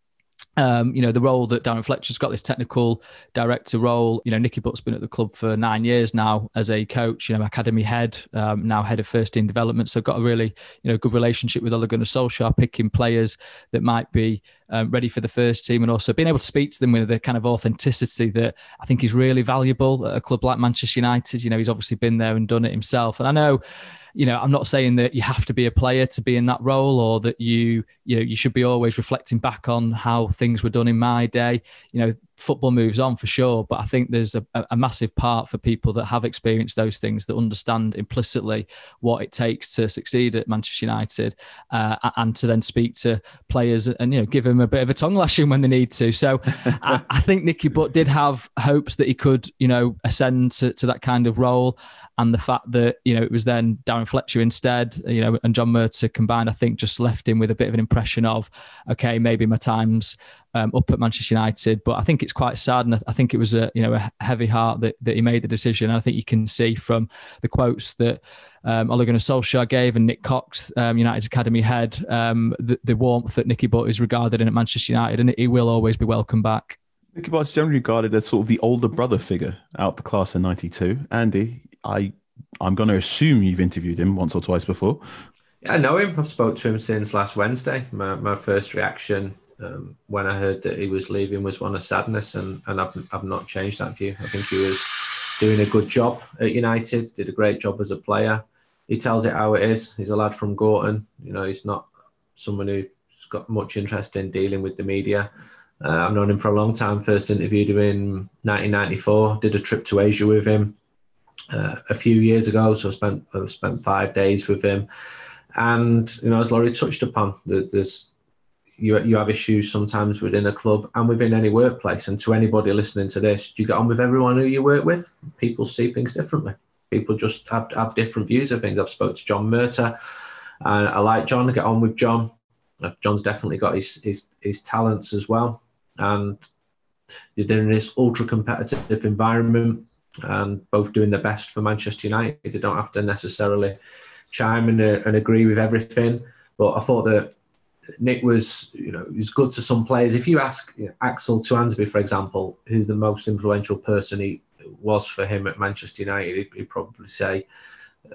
Um, you know, the role that Darren Fletcher's got, this technical director role. You know, Nicky Butt's been at the club for nine years now as a coach, you know, academy head, um, now head of first team development. So got a really, you know, good relationship with Ole Gunnar Solskjaer, picking players that might be um, ready for the first team, and also being able to speak to them with the kind of authenticity that I think is really valuable at a club like Manchester United. You know, he's obviously been there and done it himself, and I know you know, I'm not saying that you have to be a player to be in that role or that you, you know, you should be always reflecting back on how things were done in my day. You know, football moves on for sure, but I think there's a, a, massive part for people that have experienced those things that understand implicitly what it takes to succeed at Manchester United, uh, and to then speak to players and you know give them a bit of a tongue lashing when they need to. So I, I, think Nicky Butt did have hopes that he could you know ascend to, to that kind of role, and the fact that you know it was then Darren Fletcher instead, you know, and John Murtough combined, I think just left him with a bit of an impression of okay, maybe my time's um, up at Manchester United. But I think it's quite sad, and I think it was a you know a heavy heart that, that he made the decision. And I think you can see from the quotes that um, Ole Gunnar Solskjaer gave and Nick Cox, um, United's academy head, um, the, the, warmth that Nicky Butt is regarded in at Manchester United, and he will always be welcome back. Nicky Butt is generally regarded as sort of the older brother figure out the class of '92. Andy, I I'm going to assume you've interviewed him once or twice before. Yeah, I know him. I've spoke to him since last Wednesday. My, my first reaction um, when I heard that he was leaving was one of sadness, and, and I've, I've not changed that view. I think he was doing a good job at United, did a great job as a player. He tells it how it is. He's a lad from Gorton. You know, he's not someone who's got much interest in dealing with the media. Uh, I've known him for a long time. First interviewed him in 1994. Did a trip to Asia with him uh, a few years ago. So I spent I spent five days with him. And you know, as Laurie touched upon, there's you, you have issues sometimes within a club and within any workplace. And to anybody listening to this, do you get on with everyone who you work with? People see things differently. People just have have different views of things. I've spoke to John Murtough, and I like John. I get on with John. Uh, John's definitely got his his, his talents as well, and you're in this ultra competitive environment, and both doing the best for Manchester United. They don't have to necessarily chime in and agree with everything, but I thought that Nick was, you know, was good to some players. If you ask you know, Axel Tuanzebe, for example, who the most influential person he was for him at Manchester United, he'd, he'd probably say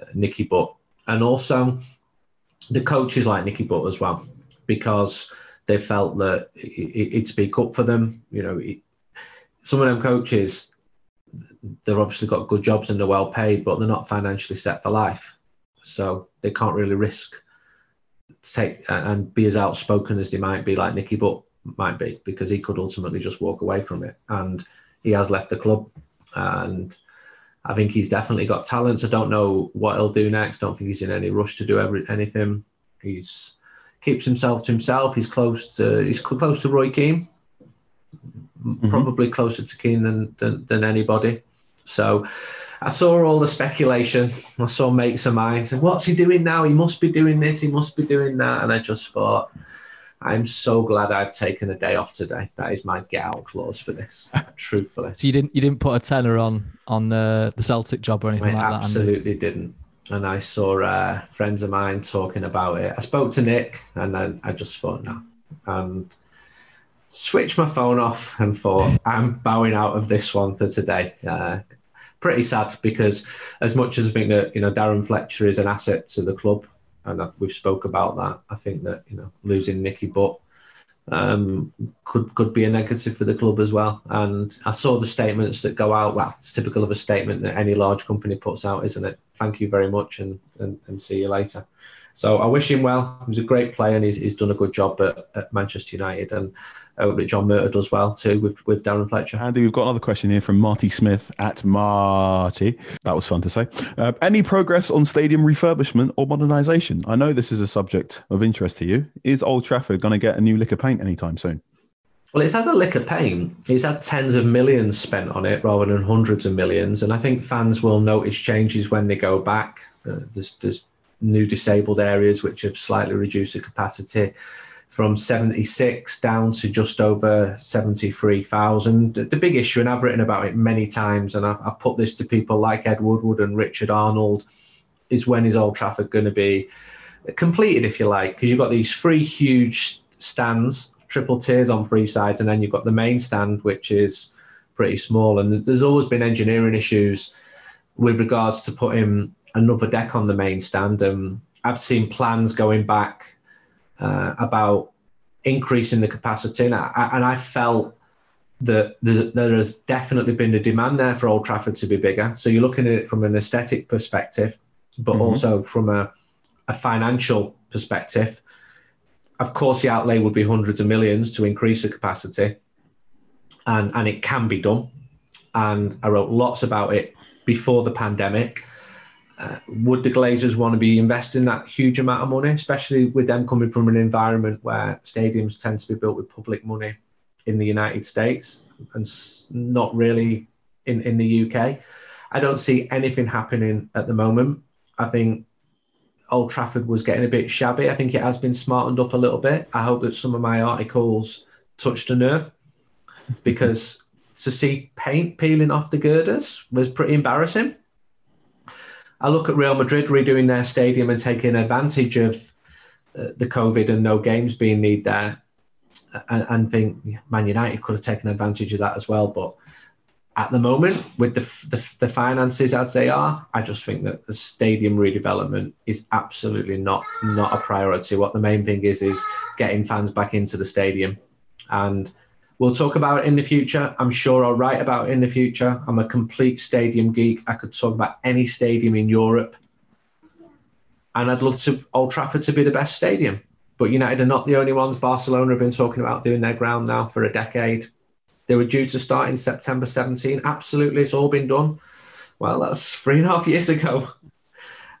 uh, Nicky Butt. And also the coaches like Nicky Butt as well, because they felt that he'd speak up for them. You know, some of them coaches, they've obviously got good jobs and they're well paid, but they're not financially set for life. So they can't really risk take and be as outspoken as they might be, like Nicky Butt might be, because he could ultimately just walk away from it. And he has left the club, and I think he's definitely got talents. I don't know what he'll do next. Don't think he's in any rush to do every, anything. He's keeps himself to himself. He's close to he's close to Roy Keane, mm-hmm. probably closer to Keane than, than than anybody. So I saw all the speculation. I saw mates of mine say, "What's he doing now? He must be doing this. He must be doing that." And I just thought, I'm so glad I've taken a day off today. That is my get out clause for this. truthfully, so you didn't you didn't put a tenner on on the the Celtic job or anything I like absolutely that? Absolutely didn't. And I saw uh, friends of mine talking about it. I spoke to Nick, and then I just thought, no, and switched my phone off and thought, I'm bowing out of this one for today. Uh, pretty sad because as much as I think that you know Darren Fletcher is an asset to the club, and we've spoke about that, I think that you know losing Nicky Butt um, could could be a negative for the club as well. And I saw the statements that go out. Well, it's typical of a statement that any large company puts out, isn't it? Thank you very much, and and, and see you later. So I wish him well. He was a great player, and he's, he's done a good job at, at Manchester United. And I hope that John Murtough does well too with, with Darren Fletcher. Andy, we've got another question here from Marty Smith at Marty. That was fun to say. Uh, any progress on stadium refurbishment or modernisation? I know this is a subject of interest to you. Is Old Trafford going to get a new lick of paint anytime soon? Well, it's had a lick of paint. It's had tens of millions spent on it rather than hundreds of millions. And I think fans will notice changes when they go back. Uh, there's, there's new disabled areas which have slightly reduced the capacity from 76 down to just over 73,000. The big issue, and I've written about it many times, and I've, I've, put this to people like Ed Woodward and Richard Arnold, is when is Old Trafford going to be completed, if you like? Because you've got these three huge stands, triple tiers on three sides, and then you've got the main stand, which is pretty small. And there's always been engineering issues with regards to putting another deck on the main stand. Um, I've seen plans going back uh, about increasing the capacity. And I, and I felt that there has definitely been a demand there for Old Trafford to be bigger. So you're looking at it from an aesthetic perspective, but mm-hmm. also from a, a financial perspective. Of course, the outlay would be hundreds of millions to increase the capacity, and, and it can be done. And I wrote lots about it before the pandemic. Would the Glazers want to be investing that huge amount of money, especially with them coming from an environment where stadiums tend to be built with public money in the United States and not really in, in the UK? I don't see anything happening at the moment. I think Old Trafford was getting a bit shabby. I think it has been smartened up a little bit. I hope that some of my articles touched a nerve because to see paint peeling off the girders was pretty embarrassing. I look at Real Madrid redoing their stadium and taking advantage of uh, the COVID and no games being need there, and, and, think Man United could have taken advantage of that as well. But at the moment, with the, the, the finances as they are, I just think that the stadium redevelopment is absolutely not not a priority. What the main thing is is getting fans back into the stadium, and We'll talk about it in the future. I'm sure I'll write about it in the future. I'm a complete stadium geek. I could talk about any stadium in Europe. And I'd love to Old Trafford to be the best stadium. But United are not the only ones. Barcelona have been talking about doing their ground now for a decade. They were due to start in September 17. Absolutely, it's all been done. Well, that's three and a half years ago.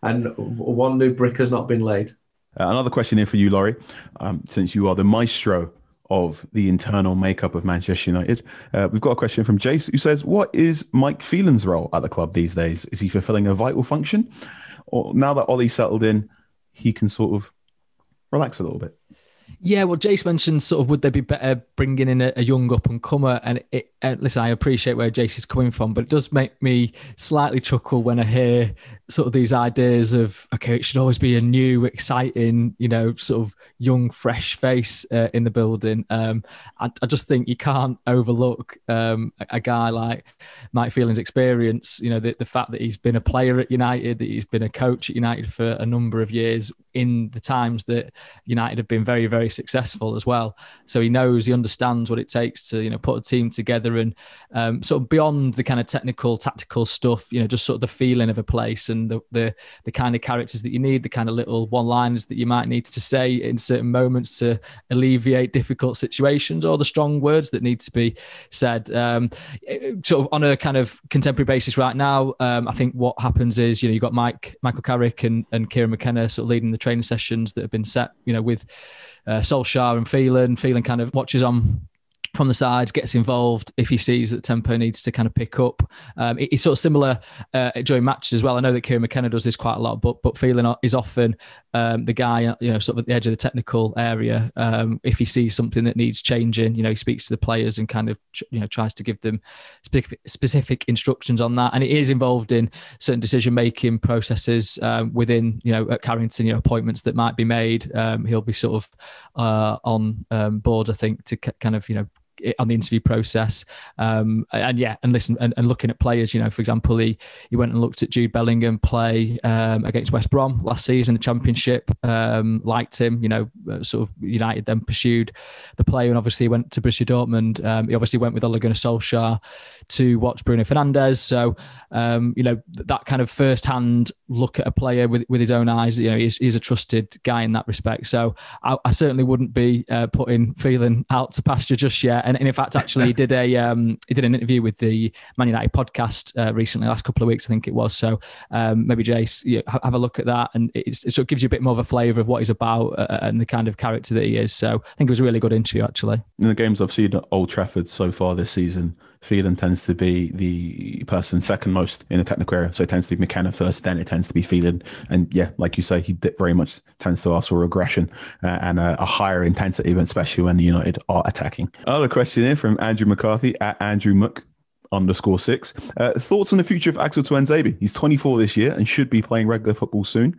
And one new brick has not been laid. Uh, another question here for you, Laurie. Um, since you are the maestro of the internal makeup of Manchester United. Uh, we've got a question from Jace who says, What is Mike Phelan's role at the club these days? Is he fulfilling a vital function? Or now that Ole settled in, he can sort of relax a little bit? Yeah, well, Jace mentioned sort of would they be better bringing in a, a young up and comer? And it, uh, listen, I appreciate where Jace is coming from, but it does make me slightly chuckle when I hear sort of these ideas of okay, it should always be a new, exciting, you know, sort of young, fresh face uh, in the building. Um, I, I, just think you can't overlook um, a, a, guy like Mike Phelan's experience. You know, the, the fact that he's been a player at United, that he's been a coach at United for a number of years in the times that United have been very, very successful as well. So he knows, he understands what it takes to you know put a team together and um, sort of beyond the kind of technical, tactical stuff. You know, just sort of the feeling of a place and the the, the kind of characters that you need, the kind of little one-liners that you might need to say in certain moments to alleviate difficult situations, or the strong words that need to be said. Um, sort of on a kind of contemporary basis right now, um, I think what happens is you know you've got Mike Michael Carrick and and Kieran McKenna sort of leading the training sessions that have been set. You know with uh, Solskjaer and Phelan, Phelan kind of watches on from the sides, gets involved if he sees that tempo needs to kind of pick up. Um, it's sort of similar uh, during matches as well. I know that Kieran McKenna does this quite a lot, but but Phelan is often um, the guy, you know, sort of at the edge of the technical area. Um, if he sees something that needs changing, you know, he speaks to the players and kind of you know tries to give them specific, specific instructions on that. And it is involved in certain decision making processes um, within you know at Carrington, you know, appointments that might be made. Um, he'll be sort of uh, on um, board, I think, to kind of you know on the interview process. Um, and yeah, and listen, and, and, looking at players, you know, for example, he he went and looked at Jude Bellingham play um, against West Brom last season in the Championship. Um, liked him, you know, uh, sort of United then pursued the player, and obviously went to Borussia Dortmund. Um, he obviously went with Ole Gunnar Solskjaer to watch Bruno Fernandes. So, um, you know, that kind of first-hand look at a player with with his own eyes, you know, he's, he's a trusted guy in that respect. So, I, I certainly wouldn't be uh, putting Phelan out to pasture just yet and, and in fact, actually, he did a um, he did an interview with the Man United podcast uh, recently, last couple of weeks, I think it was. So um, maybe Jace, you know, have a look at that, and it sort of gives you a bit more of a flavour of what he's about uh, uh, and the kind of character that he is. So I think it was a really good interview, actually. In the games I've seen at Old Trafford so far this season, Phelan tends to be the person second most in the technical area. So it tends to be McKenna first, then it tends to be Phelan. And yeah, like you say, he very much tends to ask for aggression uh, and a, a, higher intensity, especially when United are attacking. Another question here from Andrew McCarthy at Andrew Muck underscore six. Uh, thoughts on the future of Axel Tuanzebe? He's 24 this year and should be playing regular football soon.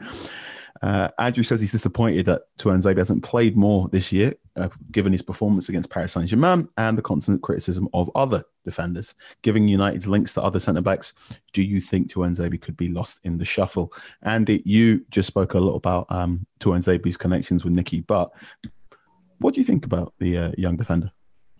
Uh, Andrew says he's disappointed that Tuanzebe hasn't played more this year, uh, given his performance against Paris Saint Germain and the constant criticism of other defenders. Giving United's links to other centre backs, do you think Tuanzebe could be lost in the shuffle? Andy, you just spoke a lot about um, Tuanzebe's connections with Nicky but what do you think about the uh, young defender?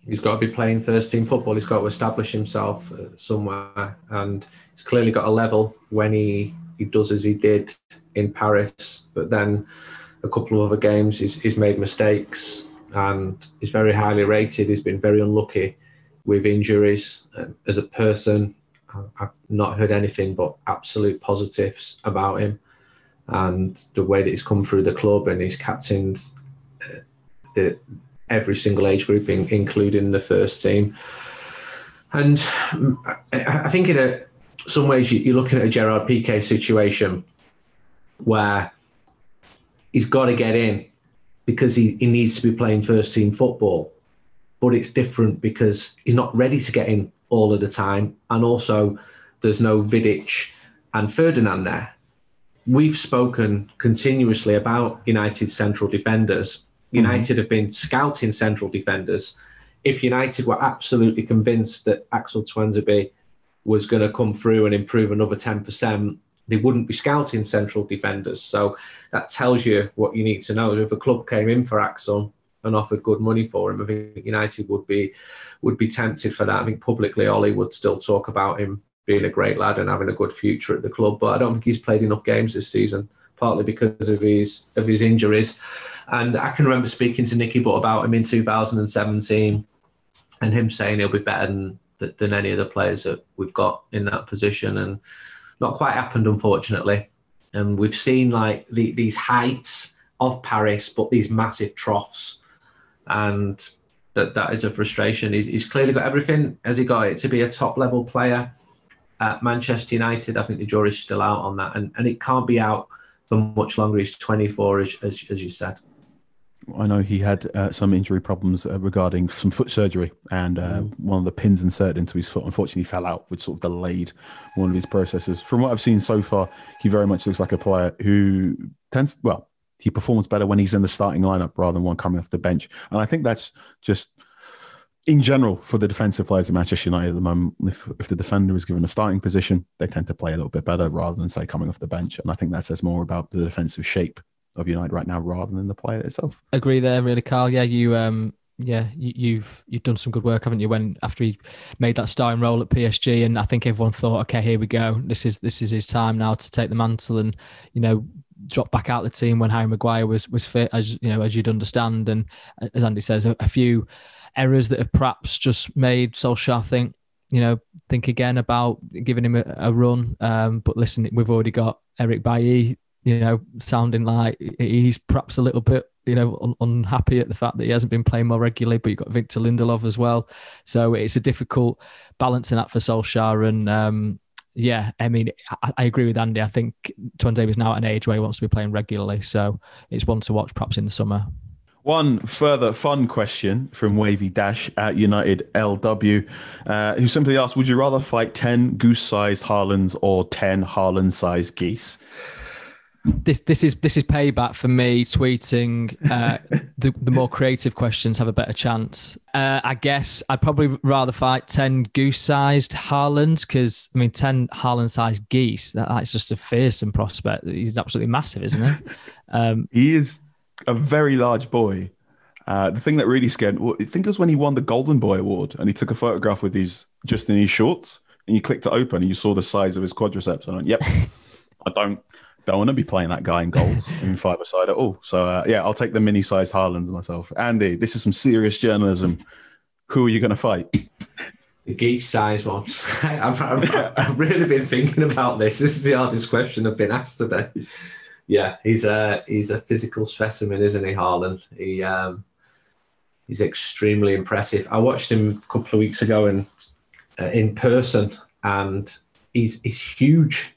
He's got to be playing first team football. He's got to establish himself uh, somewhere, and he's clearly got a level when he he does as he did in Paris. But then a couple of other games, he's, he's made mistakes, and he's very highly rated. He's been very unlucky with injuries. and As a person, I've not heard anything but absolute positives about him and the way that he's come through the club and he's captained uh, the, every single age group, in, including the first team. And I think in a, some ways you're looking at a Gerard Piqué situation where he's got to get in because he, he needs to be playing first team football. But it's different because he's not ready to get in all of the time. And also, there's no Vidic and Ferdinand there. We've spoken continuously about United central defenders. United mm-hmm. have been scouting central defenders. If United were absolutely convinced that Axel Tuanzebe was going to come through and improve another 10%, they wouldn't be scouting central defenders. So that tells you what you need to know. If a club came in for Axel and offered good money for him, I think United would be would be tempted for that. I think publicly Ole would still talk about him being a great lad and having a good future at the club, but I don't think he's played enough games this season, partly because of his of his injuries. And I can remember speaking to Nicky Butt about him in 2017 and him saying he'll be better than than any of the players that we've got in that position. And not quite happened, unfortunately. And we've seen like the, these heights of Paris, but these massive troughs, and that that is a frustration. He's, he's clearly got everything. Has he got it to be a top level player at Manchester United? I think the jury's still out on that, and and it can't be out for much longer. He's 24, as, as, as you said. I know he had uh, some injury problems uh, regarding some foot surgery, and uh, mm. one of the pins inserted into his foot unfortunately fell out, which sort of delayed one of his processes. From what I've seen so far, he very much looks like a player who tends, well, he performs better when he's in the starting lineup rather than one coming off the bench, and I think that's just in general for the defensive players at Manchester United at the moment. If, if the defender is given a starting position, they tend to play a little bit better rather than say coming off the bench, and I think that says more about the defensive shape of United right now rather than the player itself. Agree there, really, Carl. Yeah, you um yeah, you, have you've done some good work, haven't you? When after he made that starting role at PSG, and I think everyone thought, okay, here we go. This is this is his time now to take the mantle, and you know, drop back out the team when Harry Maguire was was fit, as you know, as you'd understand, and as Andy says, a, a few errors that have perhaps just made Solskjaer think, you know, think again about giving him a, a run. Um, but listen, we've already got Eric Bailly you know, sounding like he's perhaps a little bit, you know, un- unhappy at the fact that he hasn't been playing more regularly. But you've got Victor Lindelof as well, so it's a difficult balancing act for Solskjaer. And um, yeah, I mean, I, I, agree with Andy. I think Tuanzebe is now at an age where he wants to be playing regularly, so it's one to watch perhaps in the summer. One further fun question from Wavy Dash at United LW, uh, who simply asked, "Would you rather fight ten goose-sized Haalands or ten Haaland-sized geese?" This this is this is payback for me tweeting uh, the the more creative questions have a better chance. Uh, I guess I'd probably rather fight ten goose-sized Haalands because I mean ten Haaland-sized geese. That, that's just a fearsome prospect. He's absolutely massive, isn't he? Um, he is a very large boy. Uh, the thing that really scared, well, I think it was when he won the Golden Boy Award and he took a photograph with his just in his shorts and you clicked it open and you saw the size of his quadriceps. And I went, "Yep, I don't." Don't want to be playing that guy in goals in five side at all. So uh, yeah, I'll take the mini sized Haalands myself. Andy, this is some serious journalism. Who are you going to fight? The geese size one. I've, I've, I've, really been thinking about this. This is the hardest question I've been asked today. Yeah, he's a he's a physical specimen, isn't he, Haaland? He um, he's extremely impressive. I watched him a couple of weeks ago and uh, in person, and he's he's huge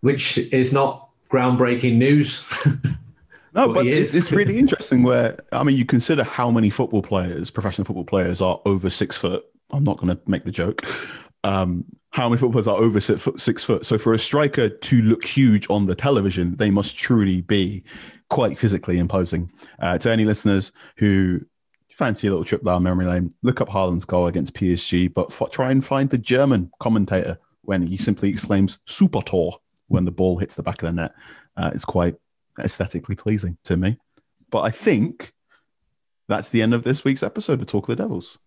which is not groundbreaking news. no, but, it's, it's really interesting. Where I mean, you consider how many football players, professional football players, are over six foot. I'm not going to make the joke. Um, how many footballers are over six foot, six foot? So for a striker to look huge on the television, they must truly be quite physically imposing. Uh, to any listeners who fancy a little trip down memory lane, look up Haaland's goal against PSG, but f- try and find the German commentator when he simply exclaims "Super Tor." When the ball hits the back of the net. Uh, it's quite aesthetically pleasing to me. But I think that's the end of this week's episode of Talk of the Devils.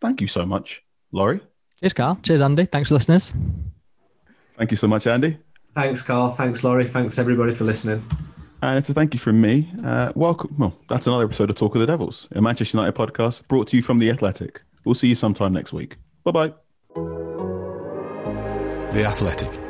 Thank you so much, Laurie. Cheers, Carl. Cheers, Andy. Thanks for listeners. Thank you so much, Andy. Thanks, Carl. Thanks, Laurie. Thanks, everybody, for listening. And it's a thank you from me. Uh, welcome. Well, that's another episode of Talk of the Devils, a Manchester United podcast brought to you from The Athletic. We'll see you sometime next week. Bye bye. The Athletic.